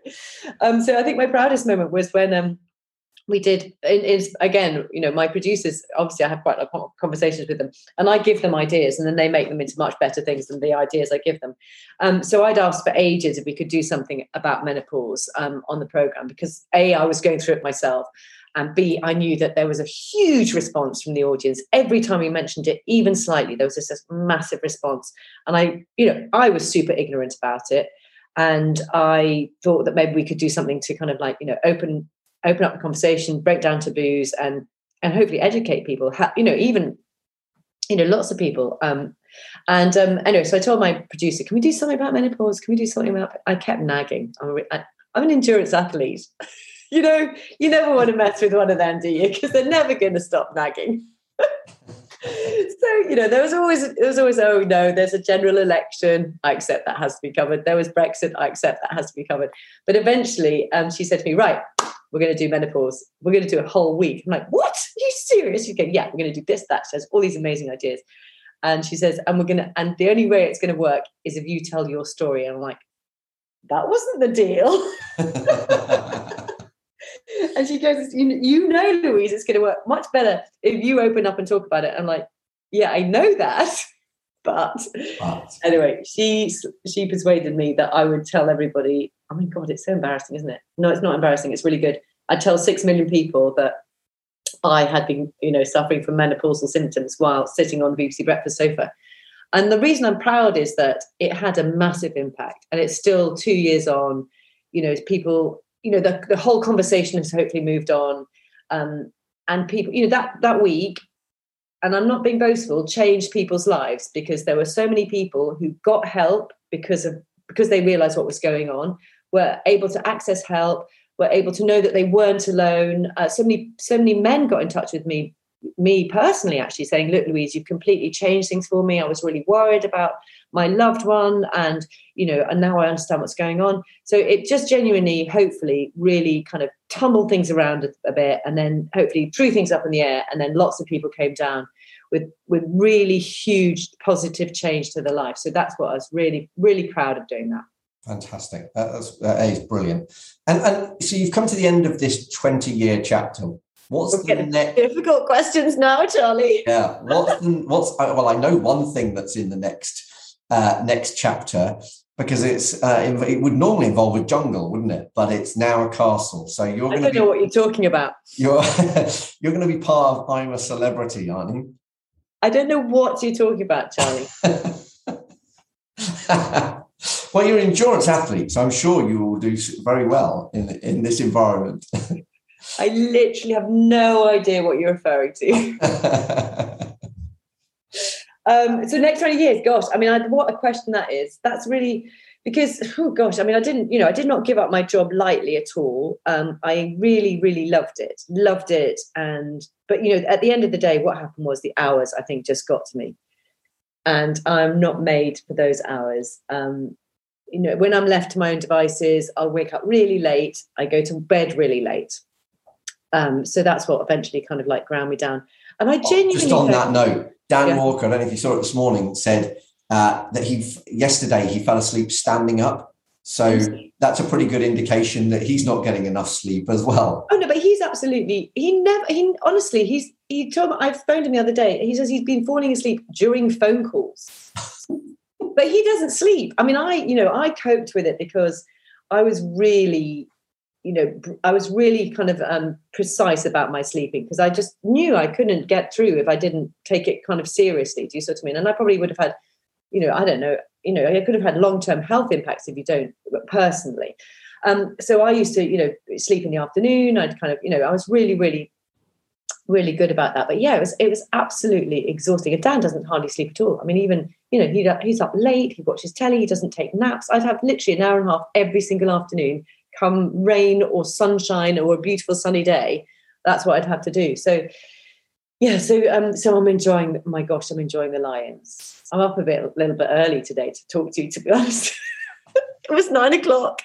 Um, so i think my proudest moment was when um, we did is again you know my producers obviously i have quite a lot of conversations with them and i give them ideas and then they make them into much better things than the ideas i give them. Um, so i'd asked for ages if we could do something about menopause um, on the program because a i was going through it myself and b i knew that there was a huge response from the audience. Every time we mentioned it even slightly there was just this massive response and i you know i was super ignorant about it and i thought that maybe we could do something to kind of like you know open open up the conversation, break down taboos, and and hopefully educate people. you know, even you know, lots of people. Um, and um, anyway, so I told my producer, "Can we do something about menopause? Can we do something about?" I kept nagging. I'm, an endurance athlete. you know, you never want to mess with one of them, do you? Because they're never going to stop nagging. so you know there was always there was always oh no there's a general election i accept that has to be covered there was brexit i accept that has to be covered but eventually um, she said to me right we're going to do menopause. We're going to do a whole week. I'm like, what? Are you serious? You go, yeah, we're going to do this, that. She has all these amazing ideas. And she says, and we're going to, and the only way it's going to work is if you tell your story. And I'm like, that wasn't the deal. and she goes, you, you know, Louise, it's going to work much better if you open up and talk about it. I'm like, yeah, I know that. But, but anyway, she she persuaded me that I would tell everybody. Oh my god, it's so embarrassing, isn't it? No, it's not embarrassing. It's really good. I tell six million people that I had been, you know, suffering from menopausal symptoms while sitting on the BBC Breakfast sofa. And the reason I'm proud is that it had a massive impact, and it's still two years on. You know, people, you know, the, the whole conversation has hopefully moved on, um, and people, you know, that that week, and I'm not being boastful, changed people's lives because there were so many people who got help because of because they realised what was going on, were able to access help, were able to know that they weren't alone. Uh, so many so many men got in touch with me me personally actually saying, look, Louise, you've completely changed things for me. I was really worried about my loved one and, you know, and now I understand what's going on. So it just genuinely, hopefully, really kind of tumbled things around a, a bit and then hopefully threw things up in the air. And then lots of people came down with, with really huge positive change to their life. So that's what I was really, really proud of doing that. Fantastic. That's, that is brilliant. And, and so you've come to the end of this 20 year chapter. What's We're the next difficult questions now, Charlie? Yeah. What's the, what's well? I know one thing that's in the next uh, next chapter because it's uh, it would normally involve a jungle, wouldn't it? But it's now a castle. So you're. I don't be, know what you're talking about. You're you're going to be part of I'm a Celebrity, aren't you? I don't know what you're talking about, Charlie. well, you're an endurance athlete, so I'm sure you will do very well in in this environment. I literally have no idea what you're referring to. um, so next 20 years, gosh, I mean, I, what a question that is. That's really because, oh gosh, I mean, I didn't, you know, I did not give up my job lightly at all. Um, I really, really loved it, loved it. And, but, you know, at the end of the day, what happened was the hours, I think, just got to me. And I'm not made for those hours. Um, you know, when I'm left to my own devices, I'll wake up really late. I go to bed really late. Um, so that's what eventually kind of like ground me down. And I genuinely just on that note, Dan yeah. Walker, I don't know if you saw it this morning, said uh, that he yesterday he fell asleep standing up. So that's a pretty good indication that he's not getting enough sleep as well. Oh no, but he's absolutely he never he honestly he's he told me I phoned him the other day. He says he's been falling asleep during phone calls. But he doesn't sleep. I mean, I you know I coped with it because I was really you know, I was really kind of um, precise about my sleeping because I just knew I couldn't get through if I didn't take it kind of seriously. Do you sort of mean? And I probably would have had, you know, I don't know, you know, I could have had long term health impacts if you don't personally. Um, so I used to, you know, sleep in the afternoon. I'd kind of, you know, I was really, really, really good about that. But yeah, it was it was absolutely exhausting. And Dan doesn't hardly sleep at all. I mean, even you know, he he's up late. He watches telly. He doesn't take naps. I'd have literally an hour and a half every single afternoon come rain or sunshine or a beautiful sunny day, that's what I'd have to do. So yeah, so um, so I'm enjoying. My gosh, I'm enjoying the Lions. I'm up a bit, a little bit early today to talk to you. To be honest, it was nine o'clock.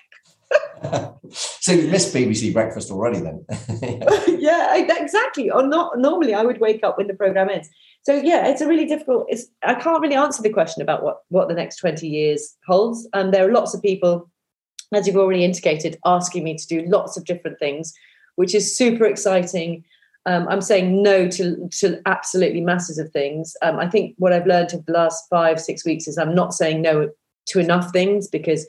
so you missed BBC breakfast already, then? yeah, exactly. Or not normally, I would wake up when the program ends. So yeah, it's a really difficult. It's I can't really answer the question about what what the next twenty years holds. And um, there are lots of people as you've already indicated, asking me to do lots of different things, which is super exciting. Um, I'm saying no to, to absolutely masses of things. Um, I think what I've learned over the last five, six weeks is I'm not saying no to enough things because,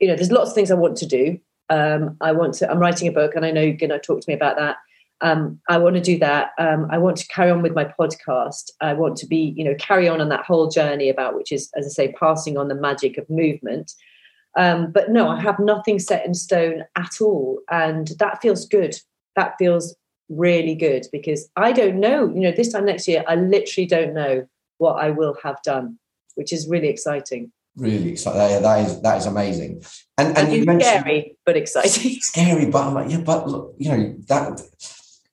you know, there's lots of things I want to do. Um, I want to, I'm writing a book and I know you're going to talk to me about that. Um, I want to do that. Um, I want to carry on with my podcast. I want to be, you know, carry on on that whole journey about, which is, as I say, passing on the magic of movement. Um, but no, I have nothing set in stone at all. And that feels good. That feels really good because I don't know, you know, this time next year, I literally don't know what I will have done, which is really exciting. Really exciting. That is that is amazing. And and, you mentioned scary but exciting. Scary, but I'm like, yeah, but look, you know, that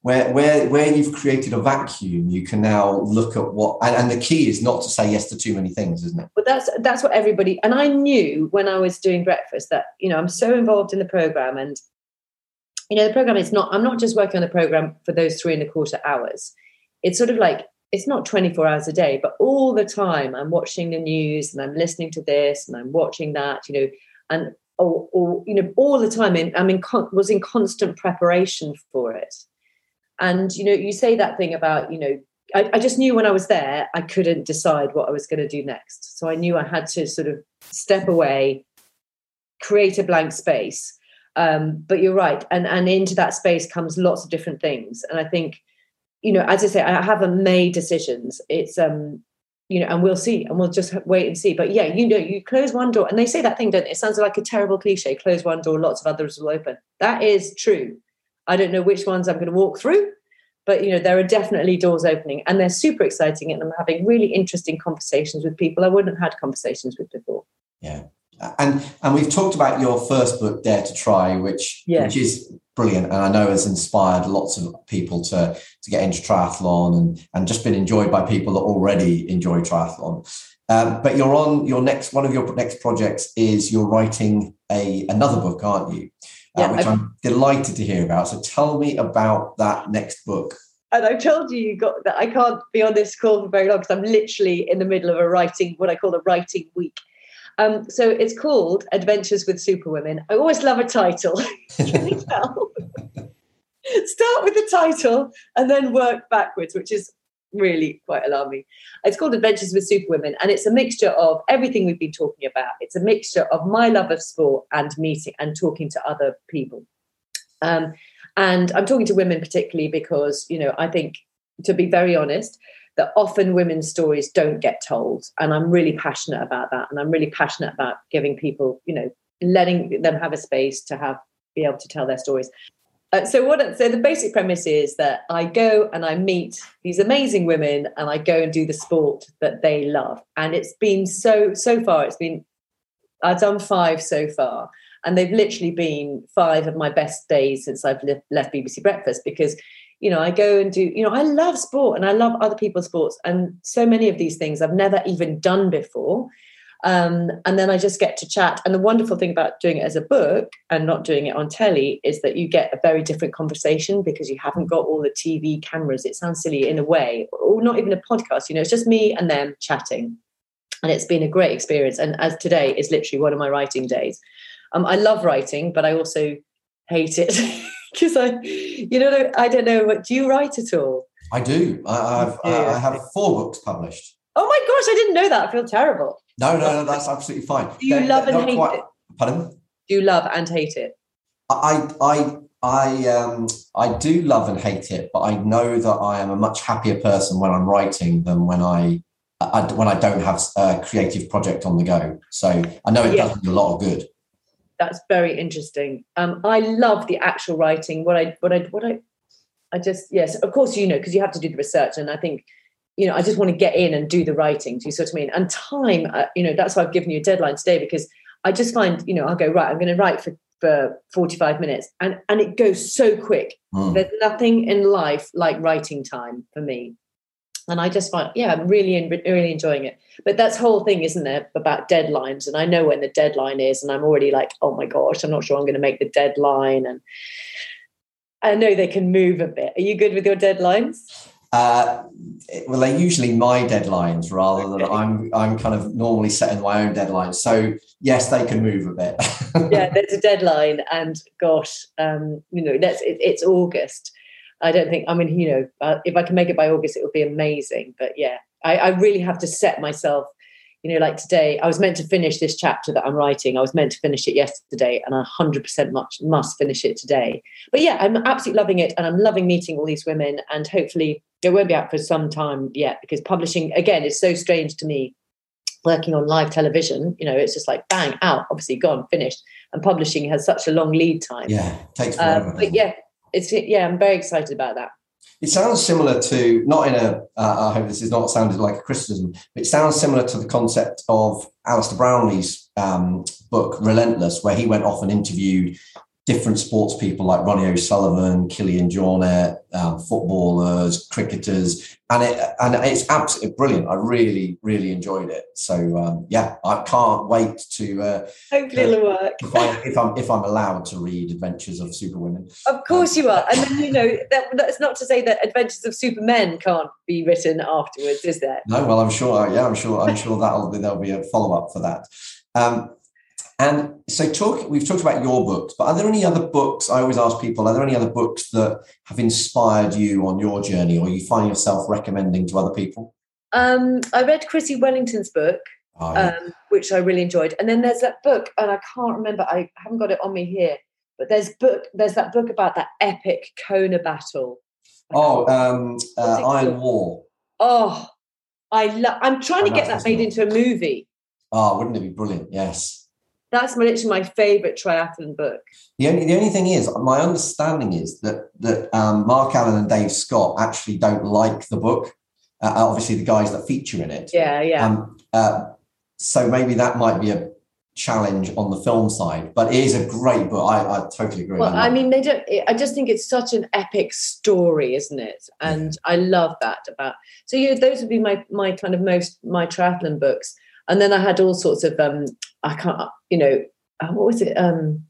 where where where you've created a vacuum you can now look at what and, and, the key is not to say yes to too many things isn't it? But that's that's what everybody and i knew when i was doing breakfast that you know i'm so involved in the program and you know the program is not i'm not just working on the program for those three and a quarter hours. It's sort of like it's not 24 hours a day but all the time i'm watching the news and i'm listening to this and i'm watching that you know and or, or you know all the time in, i'm in con- was in constant preparation for it and you know you say that thing about you know I, I just knew when i was there i couldn't decide what i was going to do next so i knew i had to sort of step away create a blank space um, but you're right and and into that space comes lots of different things and i think you know as i say i haven't made decisions it's um you know, and we'll see, and we'll just wait and see. But yeah, you know, you close one door, and they say that thing, don't it? It sounds like a terrible cliche. Close one door, lots of others will open. That is true. I don't know which ones I'm going to walk through, but you know, there are definitely doors opening, and they're super exciting, and I'm having really interesting conversations with people I wouldn't have had conversations with before. Yeah, and and we've talked about your first book, Dare to Try, which which is brilliant and I know has inspired lots of people to to get into triathlon and and just been enjoyed by people that already enjoy triathlon. Um, but you're on your next one of your next projects is you're writing a another book, aren't you? Uh, yeah, which i I'm delighted to hear about. So tell me about that next book. And I've told you, you got that I can't be on this call for very long because I'm literally in the middle of a writing, what I call a writing week. Um, so it's called Adventures with Superwomen. I always love a title. Can you tell? Start with the title and then work backwards, which is really quite alarming. It's called Adventures with Superwomen, and it's a mixture of everything we've been talking about. It's a mixture of my love of sport and meeting and talking to other people. Um, and I'm talking to women particularly because, you know, I think, to be very honest, that often women's stories don't get told. And I'm really passionate about that. And I'm really passionate about giving people, you know, letting them have a space to have be able to tell their stories. Uh, so what so the basic premise is that I go and I meet these amazing women and I go and do the sport that they love. And it's been so so far, it's been I've done five so far. And they've literally been five of my best days since I've left BBC Breakfast because you know, I go and do, you know, I love sport and I love other people's sports. And so many of these things I've never even done before. Um, and then I just get to chat. And the wonderful thing about doing it as a book and not doing it on telly is that you get a very different conversation because you haven't got all the TV cameras. It sounds silly in a way, or not even a podcast, you know, it's just me and them chatting. And it's been a great experience. And as today is literally one of my writing days. Um, I love writing, but I also hate it. because I, you know, I don't know. What do you write at all? I do. I, have I have four books published. Oh my gosh, I didn't know that. I feel terrible. No, no, no, that's absolutely fine. Do you they're, love and hate quite, it? Pardon? Do you love and hate it? I, I, I, um, I do love and hate it, but I know that I am a much happier person when I'm writing than when I, I when I don't have a creative project on the go. So I know it yeah. does me a lot of good that's very interesting. Um, I love the actual writing. What I what I what I I just yes, of course you know because you have to do the research, and I think you know I just want to get in and do the writing. Do you see what I mean? And time, uh, you know, that's why I've given you a deadline today because I just find you know I'll go right. I'm going to write for for 45 minutes and and it goes so quick mm. there's nothing in life like writing time for me and I just find, yeah, I'm really, really enjoying it. But that's whole thing, isn't there, about deadlines? And I know when the deadline is, and I'm already like, oh my gosh, I'm not sure I'm going to make the deadline. And I know they can move a bit. Are you good with your deadlines? Uh, well, they're usually my deadlines rather than okay. I'm I'm kind of normally setting my own deadlines. So yes, they can move a bit. yeah, there's a deadline, and gosh, um, you know, that's it, it's August I don't think, I mean, you know, uh, if I can make it by August, it would be amazing. But yeah, I, I really have to set myself, you know, like today, I was meant to finish this chapter that I'm writing. I was meant to finish it yesterday, and I 100% much must finish it today. But yeah, I'm absolutely loving it, and I'm loving meeting all these women. And hopefully, it won't be out for some time yet because publishing, again, is so strange to me. Working on live television, you know, it's just like bang out, obviously gone, finished. And publishing has such a long lead time. Yeah, takes forever. but yeah, it's yeah, I'm very excited about that. It sounds similar to not in a. Uh, I hope this is not sounded like a criticism. But it sounds similar to the concept of Alistair Brownlee's um, book Relentless, where he went off and interviewed different sports people like Ronnie O'Sullivan, Kilian Jornet, um, footballers, cricketers, and it and it's absolutely brilliant. I really really enjoyed it. So um, yeah, I can't wait to uh, hopefully it'll work. if, I, if I'm if I'm allowed to read Adventures of Superwomen, of course um, you are. And then you know that, that's not to say that Adventures of Supermen can't be written afterwards, is there? No, well I'm sure. Yeah, I'm sure. I'm sure that'll be there'll be a follow up for that. Um, And so, talk. We've talked about your books, but are there any other books? I always ask people: Are there any other books that have inspired you on your journey, or you find yourself recommending to other people? Um, I read Chrissie Wellington's book, Oh, yeah. um, which I really enjoyed, and then there's that book, and I can't remember. I haven't got it on me here, but there's book. There's that book about that epic Kona battle. oh um, uh, Iron? War. Oh, I love. I'm trying to get that made into a movie. Oh, wouldn't it be brilliant? Yes. That's my, literally my favorite triathlon book. The only the only thing is, my understanding is that that um, Mark Allen and Dave Scott actually don't like the book. Uh, obviously, the guys that feature in it. Yeah, yeah. Um, uh, so maybe that might be a challenge on the film side, but it is a great book. I, I totally agree. well, I mean, they don't. I just think it's such an epic story, isn't it? And I love that about. So yeah, those would be my my kind of most my triathlon books. And then I had all sorts of um. I can't. You know, uh, what was it? Um,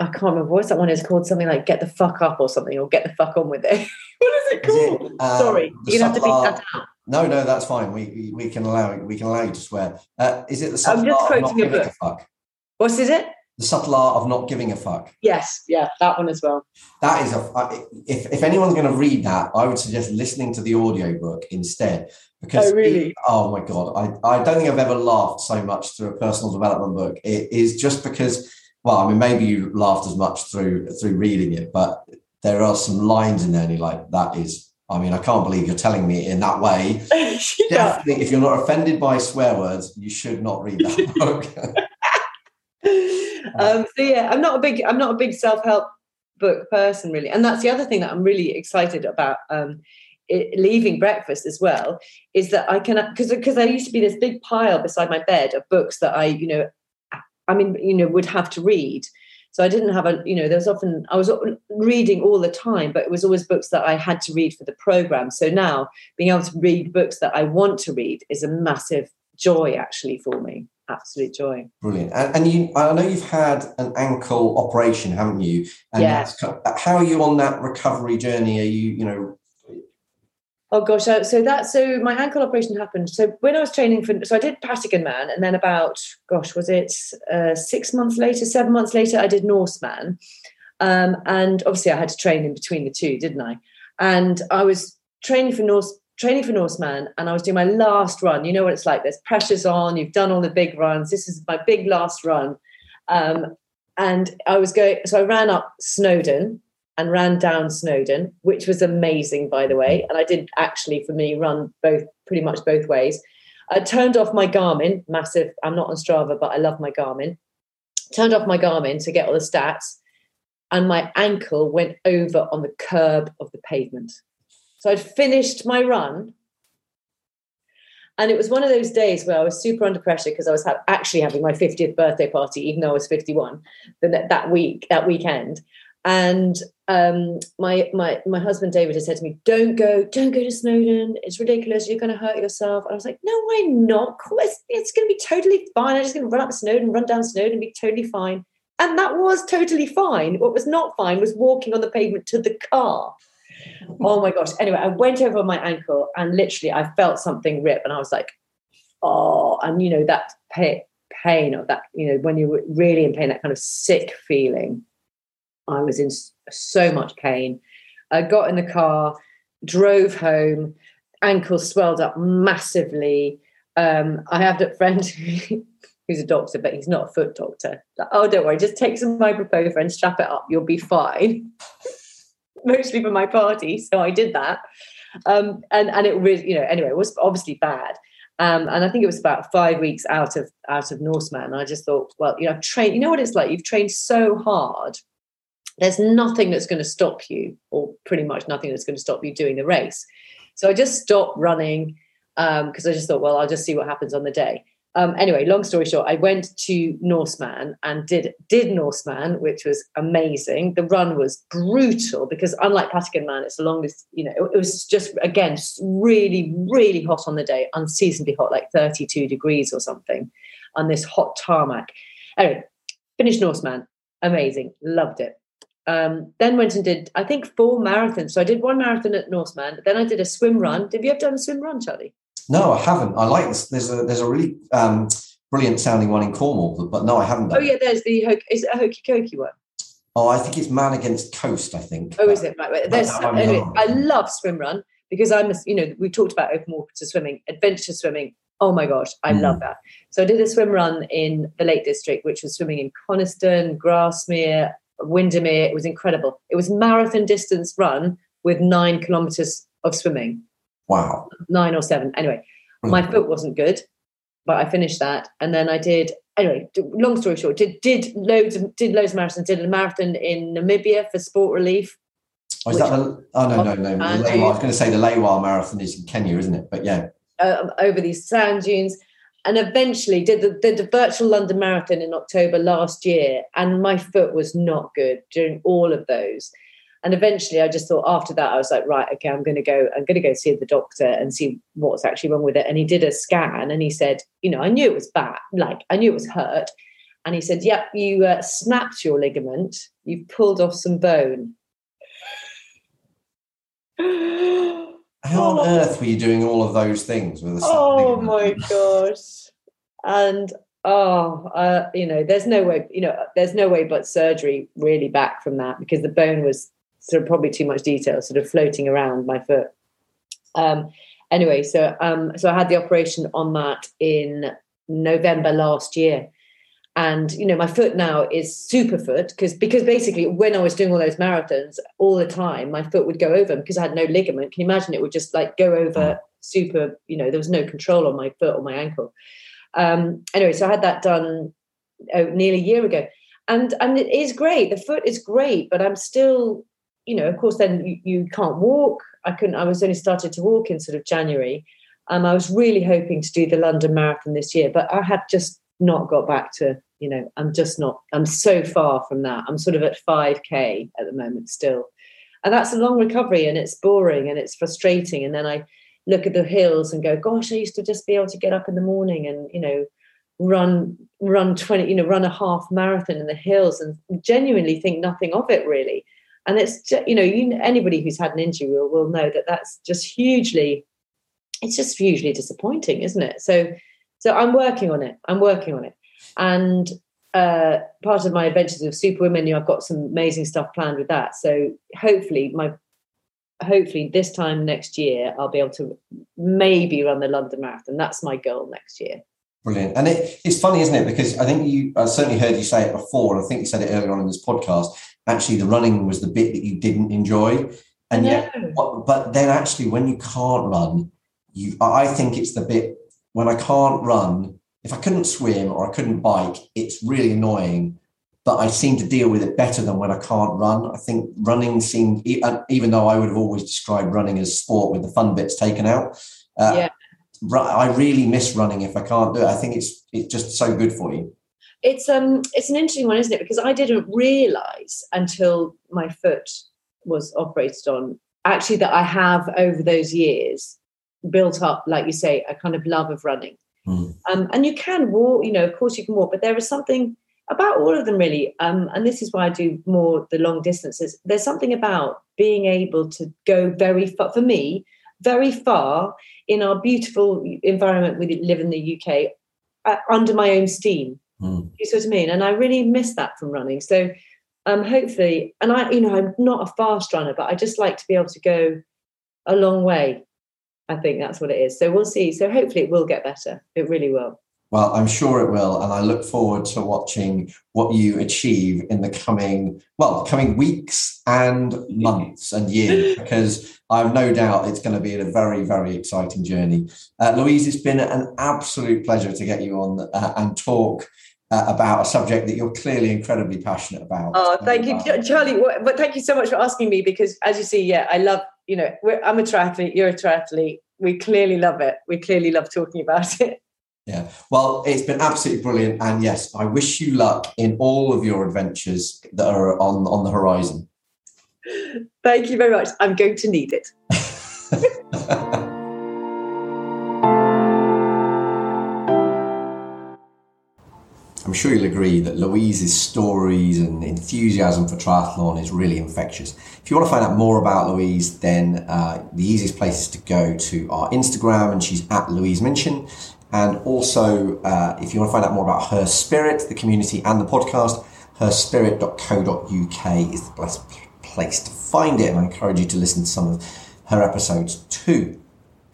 I can't remember. What's that one? Is called something like "Get the fuck up" or something, or "Get the fuck on with it." what is it Is it, called? um, Sorry, you're have to beat that out. No, no, that's fine. We we, we can allow it. we can allow you to swear. Uh, is it the I'm just art of not quoting a giving a book. fuck? What is it? The subtle art of not giving a fuck. Yes, yeah, that one as well. That is a If if anyone's going to read that, I would suggest listening to the audiobook instead. Because Oh, really? it- oh my god, I, I don't think I've ever laughed so much through a personal development book. It is just because. Well, I mean, maybe you laughed as much through through reading it, but there are some lines in there, and you're like, that is. I mean, I can't believe you're telling me in that way. yeah. Definitely, if you're not offended by swear words, you should not read that book. um, so yeah, I'm not a big I'm not a big self help book person really, and that's the other thing that I'm really excited about. Um, it, leaving breakfast as well is that I can because because there used to be this big pile beside my bed of books that I you know I mean you know would have to read. So I didn't have a you know there was often I was reading all the time, but it was always books that I had to read for the program. So now being able to read books that I want to read is a massive joy actually for me. Absolute joy. Brilliant. And, and you, I know you've had an ankle operation, haven't you? And Yeah. how are you on that recovery journey? Are you, you know, Oh gosh, so, so that so my ankle operation happened. So when I was training for, so I did Patagon Man, and then about gosh, was it uh, six months later, seven months later, I did Norseman, um, and obviously I had to train in between the two, didn't I? And I was training for Norse, training for Norseman, and I was doing my last run. You know what it's like? There's pressures on. You've done all the big runs. This is my big last run, um, and I was going. So I ran up Snowdon and ran down Snowdon, which was amazing, by the way. And I did actually, for me, run both pretty much both ways. I turned off my Garmin, massive. I'm not on Strava, but I love my Garmin. Turned off my Garmin to get all the stats, and my ankle went over on the curb of the pavement. So I'd finished my run. And it was one of those days where I was super under pressure because I was ha- actually having my 50th birthday party, even though I was 51 the, that week, that weekend and um, my my my husband David had said to me, "Don't go, don't go to Snowdon. It's ridiculous. You're going to hurt yourself." And I was like, "No, I'm not. It's, it's going to be totally fine. I'm just going to run up Snowdon, run down Snowdon, be totally fine." And that was totally fine. What was not fine was walking on the pavement to the car. Oh my gosh! Anyway, I went over my ankle and literally I felt something rip, and I was like, "Oh!" And you know that pain, of that. You know when you're really in pain, that kind of sick feeling. I was in so much pain. I got in the car, drove home, ankle swelled up massively. Um, I have a friend who's a doctor, but he's not a foot doctor. Like, oh, don't worry, just take some ibuprofen, strap it up, you'll be fine. Mostly for my party, so I did that, um, and and it really, you know, anyway, it was obviously bad. Um, and I think it was about five weeks out of out of Norseman. And I just thought, well, you know, I've trained. You know what it's like? You've trained so hard there's nothing that's going to stop you, or pretty much nothing that's going to stop you doing the race. So I just stopped running because um, I just thought, well, I'll just see what happens on the day. Um, anyway, long story short, I went to Norseman and did did Norseman, which was amazing. The run was brutal because unlike Patagon Man, it's the longest. You know, it, was just again really, really hot on the day, unseasonably hot, like 32 degrees or something, on this hot tarmac. Anyway, finished Norseman, amazing, loved it um, then went and did I think four marathons. So I did one marathon at Norseman. Then I did a swim run. Have you ever done a swim run, Charlie? No, I haven't. I like this. There's a there's a really um, brilliant sounding one in Cornwall, but, no, I haven't done. Oh yeah, there's the is it a hokey cokey one? Oh, I think it's man against coast. I think. Oh, is it right? right. There's anyway, I love swim run because I'm a, you know we talked about open water swimming, adventure swimming. Oh my gosh, I mm. love that. So I did a swim run in the Lake District, which was swimming in Coniston, Grasmere, Windermere. It was incredible. It was marathon distance run with nine kilometers of swimming. Wow. Nine or seven. Anyway, mm. my foot wasn't good, but I finished that, and then I did. Anyway, long story short, did did loads of did loads of marathons. Did a marathon in Namibia for sport relief. Oh, is that the, oh no no no! I was going to say the Lewa Marathon is in Kenya, isn't it? But yeah, uh, over these sand dunes and eventually did the, did the virtual London Marathon in October last year, and my foot was not good during all of those. And eventually, I just thought after that, I was like, right, okay, I'm going to go. I'm going to go see the doctor and see what's actually wrong with it. And he did a scan, and he said, you know, I knew it was bad, like I knew it was hurt. And he said, yep, you uh, snapped your ligament. You've pulled off some bone. How on oh. earth were you doing all of those things with a Oh my gosh. And oh, uh, you know, there's no way, you know, there's no way but surgery really back from that because the bone was sort of probably too much detail, sort of floating around my foot. Um, anyway, so um, so I had the operation on that in November last year. And you know my foot now is super foot because because basically when i was doing all those marathons all the time my foot would go over because i had no ligament. Can you imagine? It would just like go over mm. super you know there was no control on my foot or my ankle. Um anyway so i had that done oh, nearly a year ago. And and it is great. The foot is great but i'm still you know of course then you, you can't walk. I couldn't i was only started to walk in sort of january. Um, I was really hoping to do the London Marathon this year, but I had just not got back to you know i'm just not i'm so far from that. I'm sort of at 5k at the moment still. And that's a long recovery and it's boring and it's frustrating. And then i look at the hills and go gosh i used to just be able to get up in the morning and you know run run 20 you know run a half marathon in the hills and genuinely think nothing of it really and it's you know you, anybody who's had an injury will, will know that that's just hugely it's just hugely disappointing isn't it so so I'm working on it. I'm working on it. And uh, part of my adventures with Superwomen, you know, I've got some amazing stuff planned with that. So hopefully, my hopefully this time next year, I'll be able to maybe run the London Marathon. That's my goal next year. Brilliant. And it, it's funny, isn't it? Because I think you, I certainly heard you say it before, and I think you said it earlier on in this podcast. Actually, the running was the bit that you didn't enjoy. And yet, but then actually, when you can't run, you, I think it's the bit when I can't run, if I couldn't swim or I couldn't bike, it's really annoying. But I seem to deal with it better than when I can't run. I think running seemed, even though I would have always described running as sport with the fun bits taken out. Uh, yeah. I really miss running if I can't do it. I think it's it's just so good for you. It's um it's an interesting one, isn't it? Because I didn't realise until my foot was operated on actually that I have over those years built up, like you say, a kind of love of running. Mm. Um, and you can walk, you know, of course you can walk, but there is something about all of them really. Um, and this is why I do more the long distances. There's something about being able to go very far, for me, very far in our beautiful environment we live in the UK uh, under my own steam. Mm. You see what I mean? And I really miss that from running. So um, hopefully, and I, you know, I'm not a fast runner, but I just like to be able to go a long way I think that's what it is. So we'll see. So hopefully it will get better. It really will. Well, I'm sure it will, and I look forward to watching what you achieve in the coming, well, coming weeks and months and years, because I have no doubt it's going to be a very, very exciting journey. Uh, Louise, it's been an absolute pleasure to get you on uh, and talk uh, about a subject that you're clearly incredibly passionate about. Oh, thank you, Charlie. But thank you so much for asking me because, as you see, yeah, I love. You know, I'm a triathlete. You're a triathlete. We clearly love it. We clearly love talking about it. Yeah. Well, it's been absolutely brilliant, and yes, I wish you luck in all of your adventures that are on on the horizon. Thank you very much. I'm going to need it. I'm sure you'll agree that Louise's stories and enthusiasm for triathlon is really infectious. If you want to find out more about Louise, then uh, the easiest place is to go to our Instagram, and she's at Louise Minchin. And also, uh, if you want to find out more about her spirit, the community, and the podcast, herspirit.co.uk is the best place to find it. And I encourage you to listen to some of her episodes too.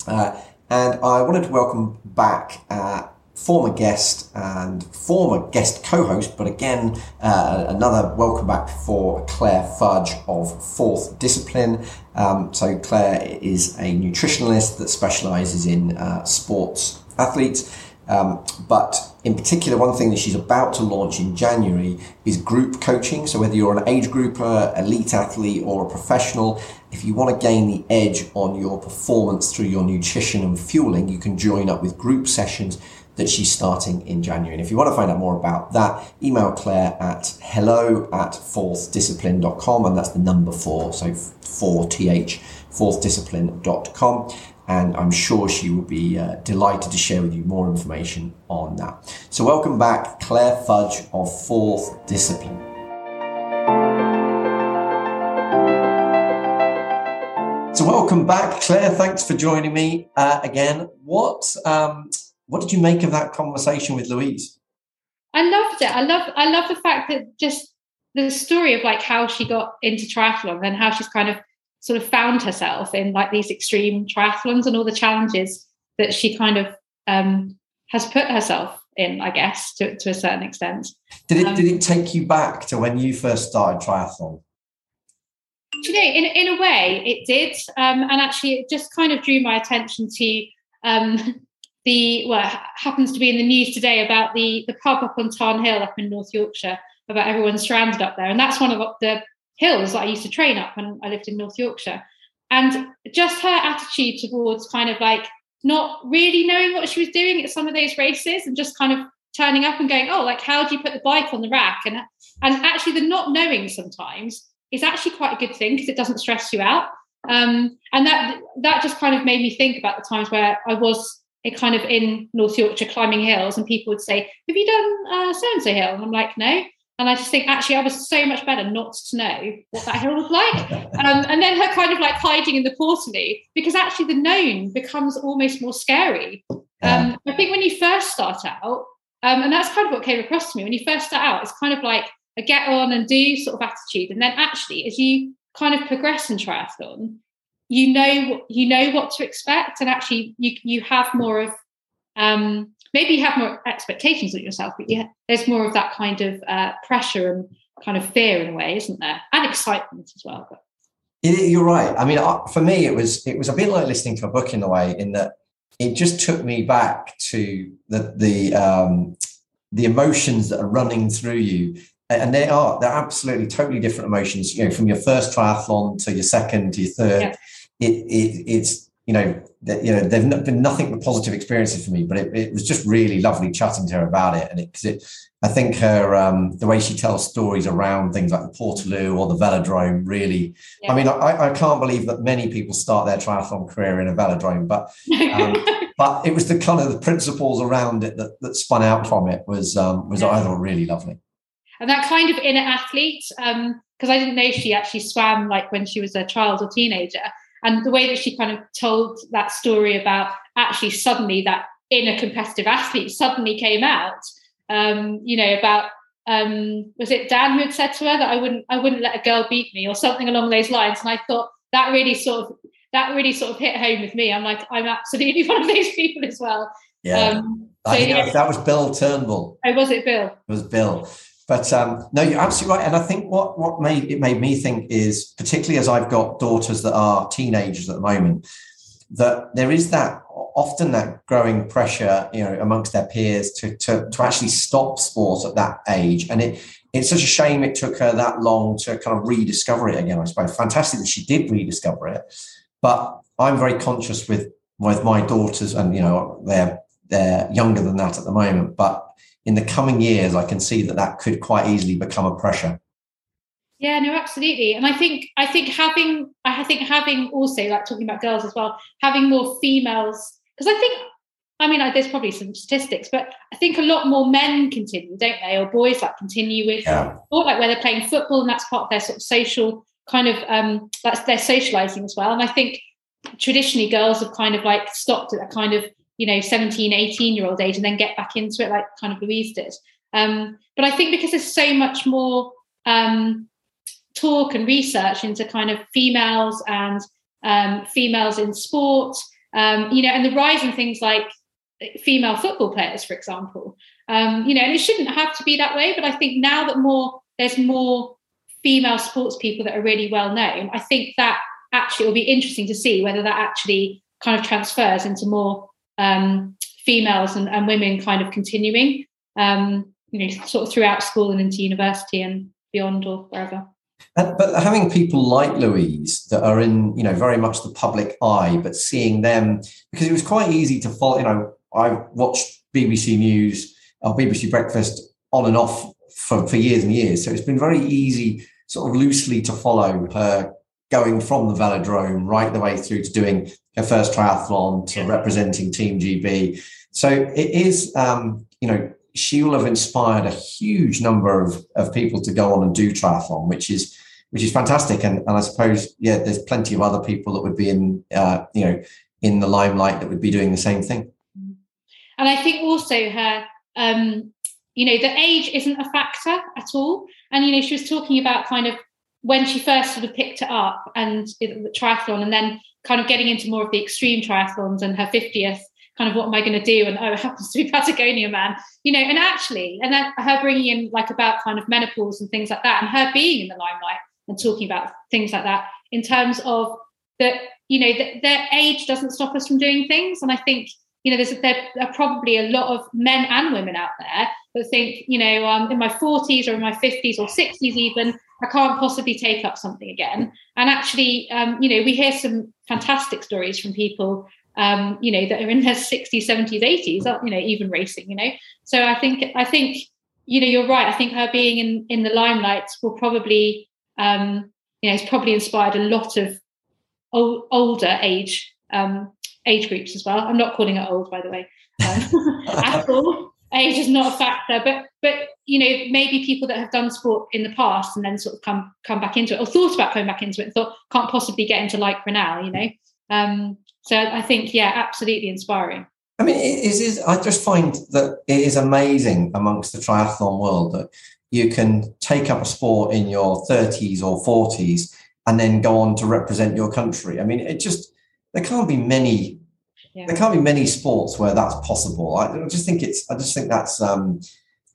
Uh, and I wanted to welcome back uh, former guest and former guest co-host, but again, uh, another welcome back for Claire Fudge of Fourth Discipline. Um, so Claire is a nutritionalist that specialises in uh, sports athletes. Um, but in particular, one thing that she's about to launch in January is group coaching. So whether you're an age grouper, elite athlete, or a professional, if you want to gain the edge on your performance through your nutrition and fueling, you can join up with group sessions that she's starting in January. And if you want to find out more about that, email Claire at hello at fourthdiscipline.com and that's the number four, so 4th, fourthdiscipline.com. And I'm sure she will be uh, delighted to share with you more information on that. So, welcome back, Claire Fudge of Fourth Discipline. So, welcome back, Claire. Thanks for joining me uh, again. What um, what did you make of that conversation with Louise? I loved it. I love I love the fact that just the story of like how she got into triathlon and how she's kind of sort of found herself in like these extreme triathlons and all the challenges that she kind of um, has put herself in, I guess, to, to a certain extent. Did it um, did it take you back to when you first started triathlon? You know, in in a way, it did, um, and actually, it just kind of drew my attention to um, the well happens to be in the news today about the the pub up on Tan Hill up in North Yorkshire about everyone stranded up there, and that's one of the hills that I used to train up when I lived in North Yorkshire. And just her attitude towards kind of like not really knowing what she was doing at some of those races and just kind of turning up and going, oh, like how do you put the bike on the rack? And and actually the not knowing sometimes is actually quite a good thing because it doesn't stress you out. Um, and that that just kind of made me think about the times where I was kind of in North Yorkshire climbing hills, and people would say, "Have you done so and so hill?" And I'm like, "No." And I just think actually I was so much better not to know what that hill was like. Um, and then her kind of like hiding in the quarterly because actually the known becomes almost more scary. Um, I think when you first start out, um, and that's kind of what came across to me when you first start out, it's kind of like a get on and do sort of attitude. And then actually, as you kind of progress in triathlon, you know you know what to expect, and actually you you have more of um, maybe you have more expectations of yourself, but yeah, there's more of that kind of uh, pressure and kind of fear in a way, isn't there? And excitement as well. But. You're right. I mean, for me, it was it was a bit like listening to a book in a way, in that it just took me back to the the um, the emotions that are running through you, and they are they're absolutely totally different emotions. You know, from your first triathlon to your second to your third. Yeah it, it it's you know that you know there've been nothing but positive experiences for me, but it, it was just really lovely chatting to her about it, and it because it I think her um, the way she tells stories around things like the Portaloo or the velodrome really. Yeah. I mean, I, I can't believe that many people start their triathlon career in a velodrome, but um, but it was the kind of the principles around it that, that spun out from it was um, was yeah. I thought really lovely. And that kind of inner athlete, because um, I didn't know she actually swam like when she was a child or teenager and the way that she kind of told that story about actually suddenly that inner competitive athlete suddenly came out um, you know about um, was it dan who had said to her that i wouldn't i wouldn't let a girl beat me or something along those lines? And i thought that really sort of that really sort of hit home with me. I'm like i'm absolutely one of those people as well. Yeah. Um, so, yeah. that was bill turnbull. Oh was it bill? It was bill but um, no, you're absolutely right. And I think what what made it made me think is, particularly as I've got daughters that are teenagers at the moment, that there is that often that growing pressure, you know, amongst their peers to to, to actually stop sports at that age. And it it's such a shame it took her that long to kind of rediscover it again. I suppose fantastic that she did rediscover it, but I'm very conscious with with my daughters, and you know, they're they're younger than that at the moment, but in the coming years, I can see that that could quite easily become a pressure. Yeah, no, absolutely. And I think I think having I think having also like talking about girls as well, having more females because I think I mean there's probably some statistics, but I think a lot more men continue, don't they, or boys like continue with yeah. or like where they're playing football and that's part of their sort of social kind of um that's their socializing as well. And I think traditionally girls have kind of like stopped at that kind of you know 17 18 year old age and then get back into it like kind of louise did. Um, but i think because there's so much more um, talk and research into kind of females and um, females in sport um, you know and the rise in things like female football players for example um, you know and it shouldn't have to be that way but i think now that more there's more female sports people that are really well known i think that actually will be interesting to see whether that actually kind of transfers into more um, females and, and, women kind of continuing, um, you know, sort of throughout school and into university and beyond or wherever. But having people like Louise that are in, you know, very much the public eye, but seeing them because it was quite easy to follow. You know, I watched BBC News or BBC Breakfast on and off for, for years and years, so it's been very easy, sort of loosely, to follow her going from the velodrome right the way through to doing her first triathlon to representing Team GB. So it is, um, you know, she will have inspired a huge number of, of people to go on and do triathlon, which is which is fantastic. And, and I suppose, yeah, there's plenty of other people that would be in, uh, you know, in the limelight that would be doing the same thing. And I think also her, um, you know, the age isn't a factor at all. And you know, she was talking about kind of when she first sort of picked it up and the triathlon and then kind of getting into more of the extreme triathlons and her 50th kind of what am I going to do? And oh, it happens to be Patagon Man, you know, and actually, and then her bringing in like about kind of menopause and things like that, and her being in the limelight and talking about things like that in terms of that, you know, that their age doesn't stop us from doing things. And I think, you know, there's there are probably a lot of men and women out there that think, you know, um, in my 40s or in my 50s or 60s even, I can't possibly take up something again. And actually, um, you know, we hear some fantastic stories from people, um, you know, that are in their 60s, 70s, 80s, uh, you know, even racing, you know. So I think, I think, you know, you're right. I think her being in in the limelight will probably, um, you know, it's probably inspired a lot of old, older age um, age groups as well. I'm not calling it old, by the way, um, at all age is not a factor but but you know maybe people that have done sport in the past and then sort of come come back into it or thought about coming back into it and thought can't possibly get into like now you know um so i think yeah absolutely inspiring i mean it is i just find that it is amazing amongst the triathlon world that you can take up a sport in your 30s or 40s and then go on to represent your country i mean it just there can't be many yeah. there can't be many sports where that's possible. I just think it's. I just think that's um,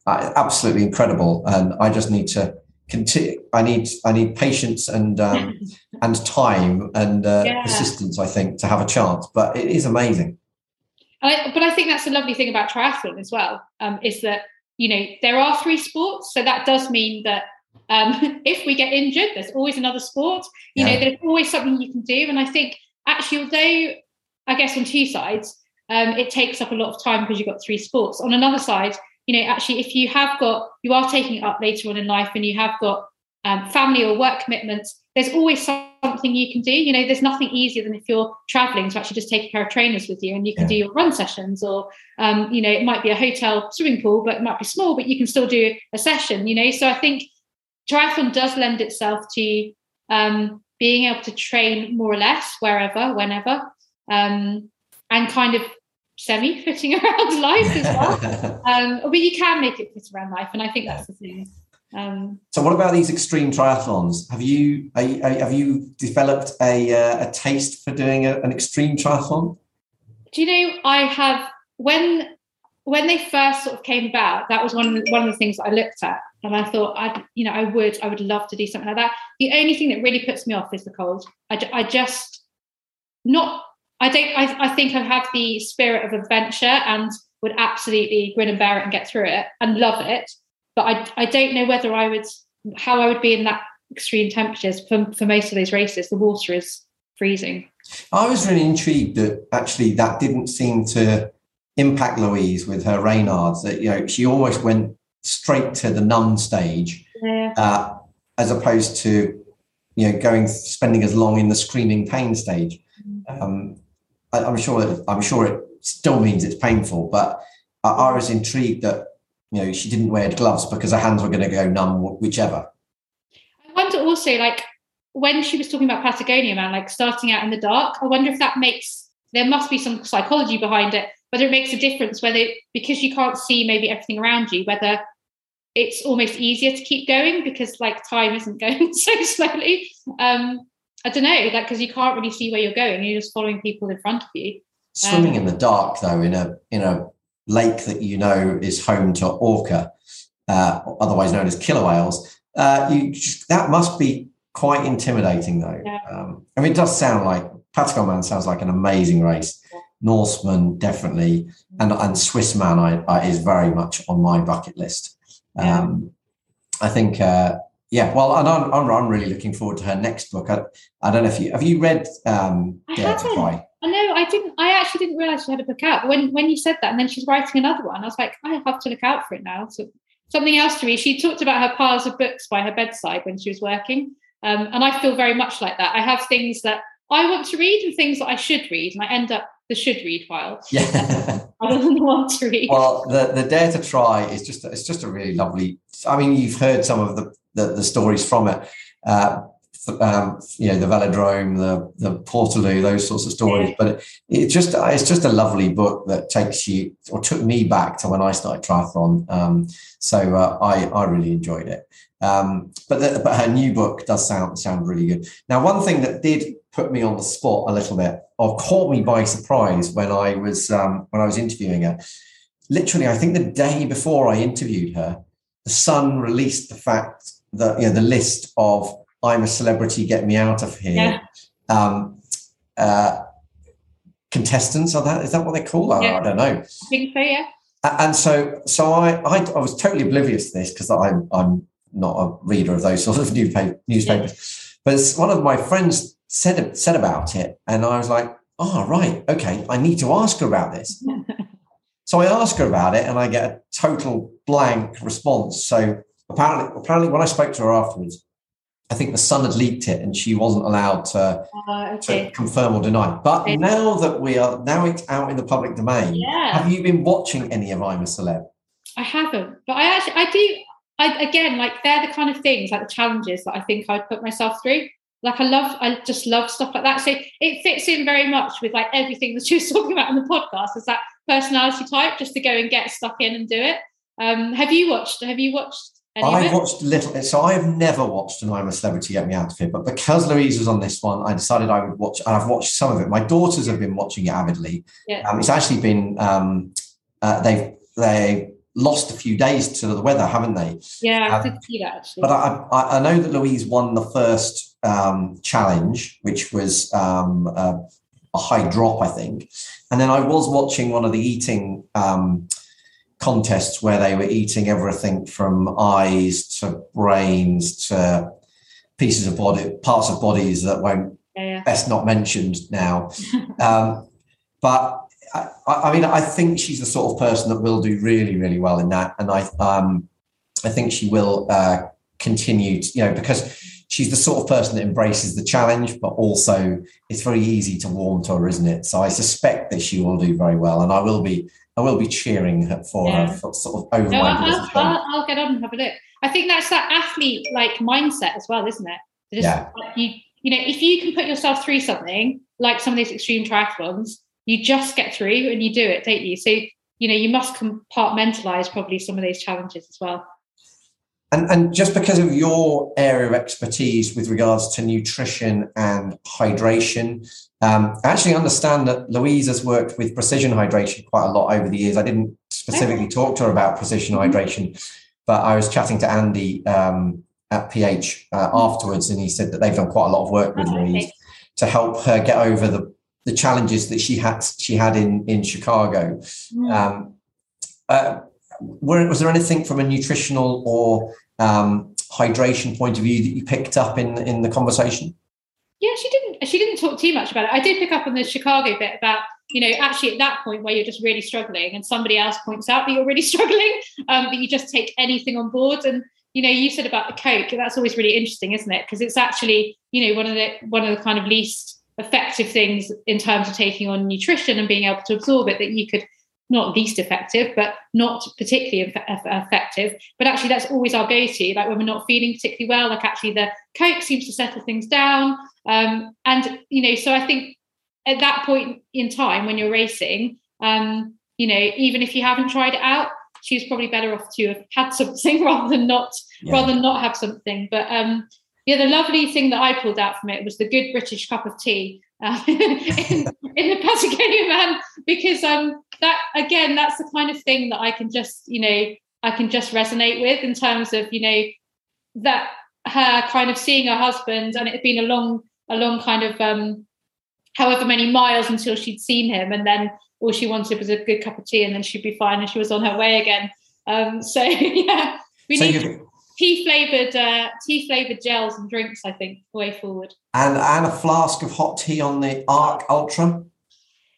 absolutely incredible, and I just need to continue. I need. I need patience and um, and time and uh, yeah. persistence. I think to have a chance, but it is amazing. I, but I think that's the lovely thing about triathlon as well. Um, is that you know there are three sports, so that does mean that um, if we get injured, there's always another sport. You yeah. know, there's always something you can do, and I think actually, although I guess on two sides, um, it takes up a lot of time because you've got three sports. On another side, you know, actually, if you have got, you are taking it up later on in life and you have got um, family or work commitments, there's always something you can do. You know, there's nothing easier than if you're traveling to actually just take a pair of trainers with you and you can yeah. do your run sessions or, um, you know, it might be a hotel swimming pool, but it might be small, but you can still do a session, you know. So I think triathlon does lend itself to um, being able to train more or less wherever, whenever um, and kind of semi fitting around life as well. um, but you can make it fit around life, and I think that's the thing. Um, so, what about these extreme triathlons? Have you, you have you developed a, uh, a taste for doing a, an extreme triathlon? Do you know I have when when they first sort of came about? That was one of the, one of the things that I looked at, and I thought I you know I would I would love to do something like that. The only thing that really puts me off is the cold. I, I just not I don't. I, I think I have the spirit of adventure and would absolutely grin and bear it and get through it and love it. But I, I don't know whether I would how I would be in that extreme temperatures for, for most of those races. The water is freezing. I was really intrigued that actually that didn't seem to impact Louise with her Raynaud's. That you know she almost went straight to the numb stage, yeah. uh, as opposed to you know going spending as long in the screaming pain stage. Mm-hmm. Um, I, am sure I'm sure it still means it's painful, but I, I, was intrigued that you know she didn't wear gloves because her hands were going to go numb, whichever. I wonder also, like when she was talking about Patagon Man, like starting out in the dark. I wonder if that makes there must be some psychology behind it. whether it makes a difference, whether because you can't see maybe everything around you, whether it's almost easier to keep going because like time isn't going so slowly. Um, I don't know, like because you can't really see where you're going, you're just following people in front of you. Swimming um, in the dark, though, in a in a lake that you know is home to orca, uh, otherwise known as killer whales, uh, you just, that must be quite intimidating, though. Yeah. Um, I mean, it does sound like Patagon Man sounds like an amazing race. Yeah. Norseman definitely, and and Swissman I, I, is very much on my bucket list. Um, yeah. I think uh, yeah, well, and I'm, I'm, really looking forward to her next book. I, I don't know if you have you read um, Dare to Fly. I know I didn't. I actually didn't realize she had a book out. When when you said that, and then she's writing another one, I was like, I have to look out for it now. So something else to read. She talked about her piles of books by her bedside when she was working, um, and I feel very much like that. I have things that I want to read and things that I should read, and I end up the should read pile. Yeah. Rather than the want to read. Well, the the Dare to Tri is just it's just a really lovely. I mean, you've heard some of the the, the stories from it. Uh, um, you know the velodrome, the the Portaloo, those sorts of stories. Yeah. But it, it, just it's just a lovely book that takes you or took me back to when I started triathlon. Um, so uh, I I really enjoyed it. Um, but the, but her new book does sound sound really good. Now, one thing that did put me on the spot a little bit, or caught me by surprise when I was um, when I was interviewing her. Literally, I think the day before I interviewed her, the Sun released the fact the you know the list of I'm a celebrity, get me out of here. Yeah. Um, uh, contestants are that is that what they call that? Yeah. I don't know. I think so, yeah. And so, so I, I, I was totally oblivious to this because I'm, I'm not a reader of those sort of newspaper, newspapers. Yeah. But one of my friends said said about it, and I was like, "Oh, right, okay, I need to ask her about this." so I ask her about it, and I get a total blank response. So apparently, apparently, when I spoke to her afterwards, I think the Sun had leaked it, and she wasn't allowed to, uh, okay. to confirm or deny. But okay. now that we are now it's out in the public domain, yeah. have you been watching any of I'm a Celeb? I haven't, but I actually I do. I again like they're the kind of things like the challenges that I think I'd put myself through. Like I love, I just love stuff like that. So it fits in very much with like everything that she was talking about on the podcast. Is that personality type just to go and get stuck in and do it. Um, have you watched? Have you watched I've watched little, so I've never watched an I'm a Celebrity Get Me Out of Here, but because Louise was on this one, I decided I would watch, and I've watched some of it. My daughters have been watching it avidly. Yeah. Um, it's actually been, um, uh, they've, they lost a few days to the weather, haven't they? Yeah, I um, did see that actually. But I, I, I, know that Louise won the first um, challenge, which was um, a, a, high drop, I think. And then I was watching one of the eating um, contests where they were eating everything from eyes to brains to pieces of body, parts of bodies that won't yeah. best not mentioned now. um, but I, I, mean, I think she's the sort of person that will do really, really well in that, and I, um, I think she will uh, continue. To, you know, because she's the sort of person that embraces the challenge, but also it's very easy to warm to her, isn't it? So I suspect that she will do very well, and I will be I will be cheering for yeah. her for sort of over no, I'll, I'll, I'll, get on and have a look. I think that's that athlete like mindset as well, isn't it? Just, yeah. Like, you you know, if you can put yourself through something like some of these extreme triathlons, you just get through and you do it, don't you? So you know, you must compartmentalize probably some of these challenges as well. And, and just because of your area of expertise with regards to nutrition and hydration, um, I actually understand that Louise has worked with precision hydration quite a lot over the years. I didn't specifically talk to her about precision mm-hmm. hydration, but I was chatting to Andy um, at PH uh, afterwards, and he said that they've done quite a lot of work with oh, Louise okay. to help her get over the, the challenges that she had she had in in Chicago. Mm. Um, uh, were, was there anything from a nutritional or um, hydration point of view that you picked up in in the conversation? Yeah, she didn't. She didn't talk too much about it. I did pick up on the Chicago bit about you know actually at that point where you're just really struggling, and somebody else points out that you're really struggling, um, but you just take anything on board. And you know, you said about the Coke. That's always really interesting, isn't it? Because it's actually you know one of the one of the kind of least effective things in terms of taking on nutrition and being able to absorb it that you could not least effective, but not particularly effective. But actually, that's always our go to. Like when we're not feeling particularly well, like actually the Coke seems to settle things down. Um, and, you know, so I think at that point in time when you're racing, Um, you know, even if you haven't tried it out, she's probably better off to have had something rather than not yeah. rather than not have something. But um, yeah, the lovely thing that I pulled out from it was the good British cup of tea uh, in, in, the Patagon Man, because um, that again, that's the kind of thing that I can just you know I can just resonate with in terms of you know that her kind of seeing her husband, and it had been a long a long kind of um, however many miles until she'd seen him, and then all she wanted was a good cup of tea, and then she'd be fine, and she was on her way again. Um, so yeah, we so need tea flavored uh, tea flavored gels and drinks. I think way forward. And and a flask of hot tea on the Arc Ultra.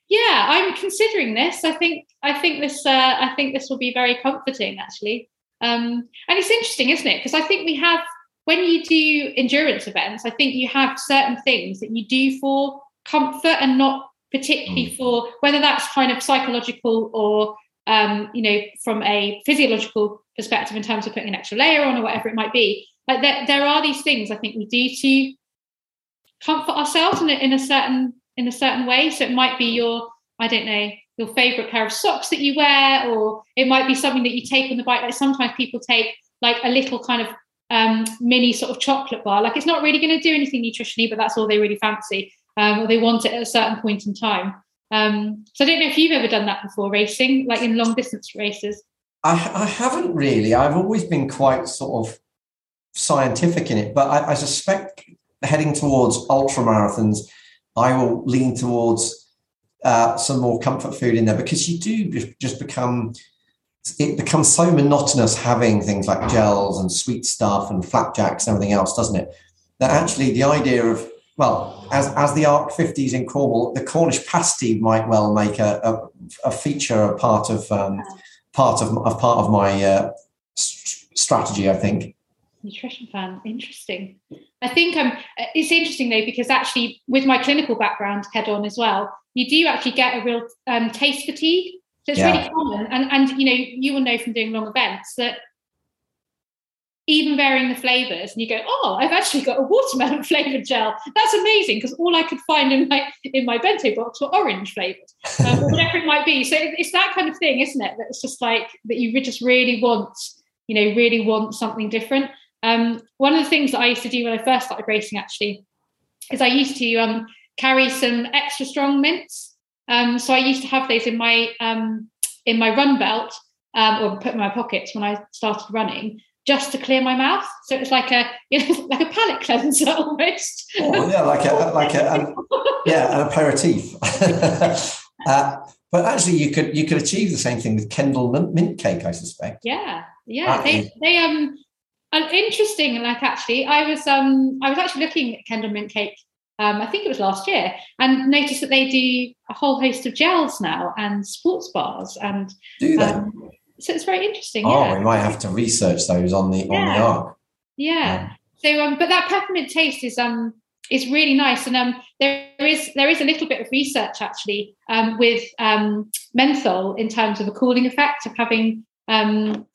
Yeah, I'm considering this. I think I think this uh, I think this will be very comforting actually. Um, and it's interesting, isn't it? Because I think we have when you do endurance events, I think you have certain things that you do for comfort and not particularly mm. for whether that's kind of psychological or um, you know from a physiological perspective in terms of putting an extra layer on or whatever it might be like there, there are these things i think we do to comfort ourselves in a, in a certain in a certain way so it might be your i don't know your favorite pair of socks that you wear or it might be something that you take on the bike like sometimes people take like a little kind of um, mini sort of chocolate bar like it's not really going to do anything nutritionally but that's all they really fancy um, or they want it at a certain point in time. Um, so I don't know if you've ever done that before racing, like in long distance races. I, I haven't really. I've always been quite sort of scientific in it, but I, I suspect heading towards ultra marathons, I will lean towards uh, some more comfort food in there because you do just become it becomes so monotonous having things like gels and sweet stuff and flapjacks and everything else, doesn't it? That actually the idea of well, as, as the ARC 50s in Cornwall, the Cornish pasty might well make a, a, a feature, a part of um, part of, of part of my uh, strategy. I think. Nutrition plan, interesting. I think um, it's interesting though because actually, with my clinical background head on as well, you do actually get a real um, taste fatigue. So it's yeah. really common, and and you know you will know from doing long events that even varying the flavors and you go oh i've actually got a watermelon flavored gel that's amazing because all i could find in my in my bento box were orange flavored um, whatever it might be so it's that kind of thing isn't it that it's just like that you just really want you know really want something different um, one of the things that i used to do when i first started racing actually is i used to um, carry some extra strong mints um, so i used to have those in my um, in my run belt um, or put in my pockets when i started running just to clear my mouth. So it was like a you know like a palate cleanser almost. Oh, yeah, like a like a um, yeah an aperitif. uh, but actually, you could you could achieve the same thing with Kendal mint, cake, I suspect. Yeah, yeah. they is... they um interesting. Like actually, I was um I was actually looking at Kendal mint cake. Um, I think it was last year, and noticed that they do a whole host of gels now and sports bars and do they? Um, so it's very interesting. Oh, yeah. we might have to research those on the yeah. on the arc. Yeah. So um, but that peppermint taste is um is really nice, and um there is there is a little bit of research actually um with um menthol in terms of a cooling effect of having um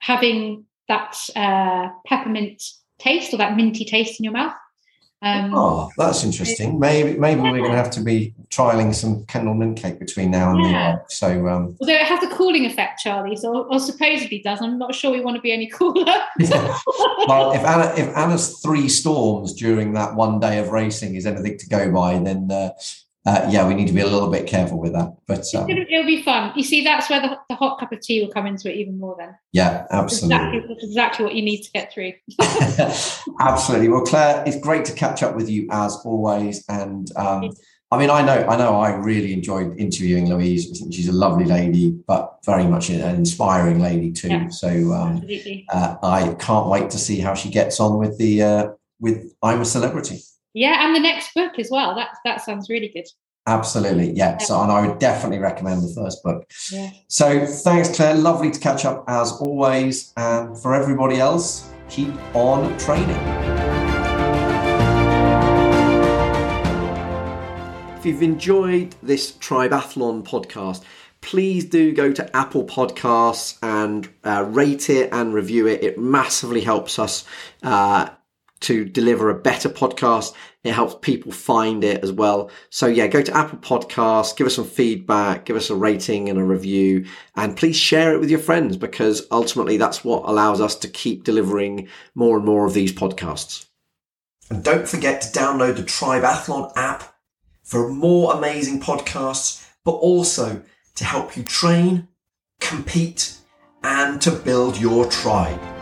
having that uh, peppermint taste or that minty taste in your mouth. Um, oh, that's interesting. Maybe maybe yeah. we're going to have to be trialing some Kendal mint cake between now and yeah. then. So, um, although it has a cooling effect, Charlie, so or supposedly does. I'm not sure we want to be any cooler. yeah. Well, if Anna if Anna's three storms during that one day of racing is anything to go by, then uh, uh, yeah, we need to be a little bit careful with that. But um, it'll be fun. You see, that's where the, the, hot cup of tea will come into it even more. Then, yeah, absolutely. Exactly, exactly what you need to get through. absolutely. Well, Claire, it's great to catch up with you as always. And um, I mean, I know, I know, I really enjoyed interviewing Louise. I think she's a lovely lady, but very much an inspiring lady too. Yeah, so um, uh, I can't wait to see how she gets on with the uh, with I'm a Celebrity. Yeah, and the next book as well. That that sounds really good. Absolutely, yeah. yeah. So, and I would definitely recommend the first book. Yeah. So, thanks, Claire. Lovely to catch up as always. And for everybody else, keep on training. If you've enjoyed this triathlon podcast, please do go to Apple Podcasts and uh, rate it and review it. It massively helps us uh, to deliver a better podcast. It helps people find it as well. So yeah, go to Apple Podcasts, give us some feedback, give us a rating and a review, and please share it with your friends because ultimately that's what allows us to keep delivering more and more of these podcasts. And don't forget to download the Tribathlon app for more amazing podcasts, but also to help you train, compete, and to build your tribe.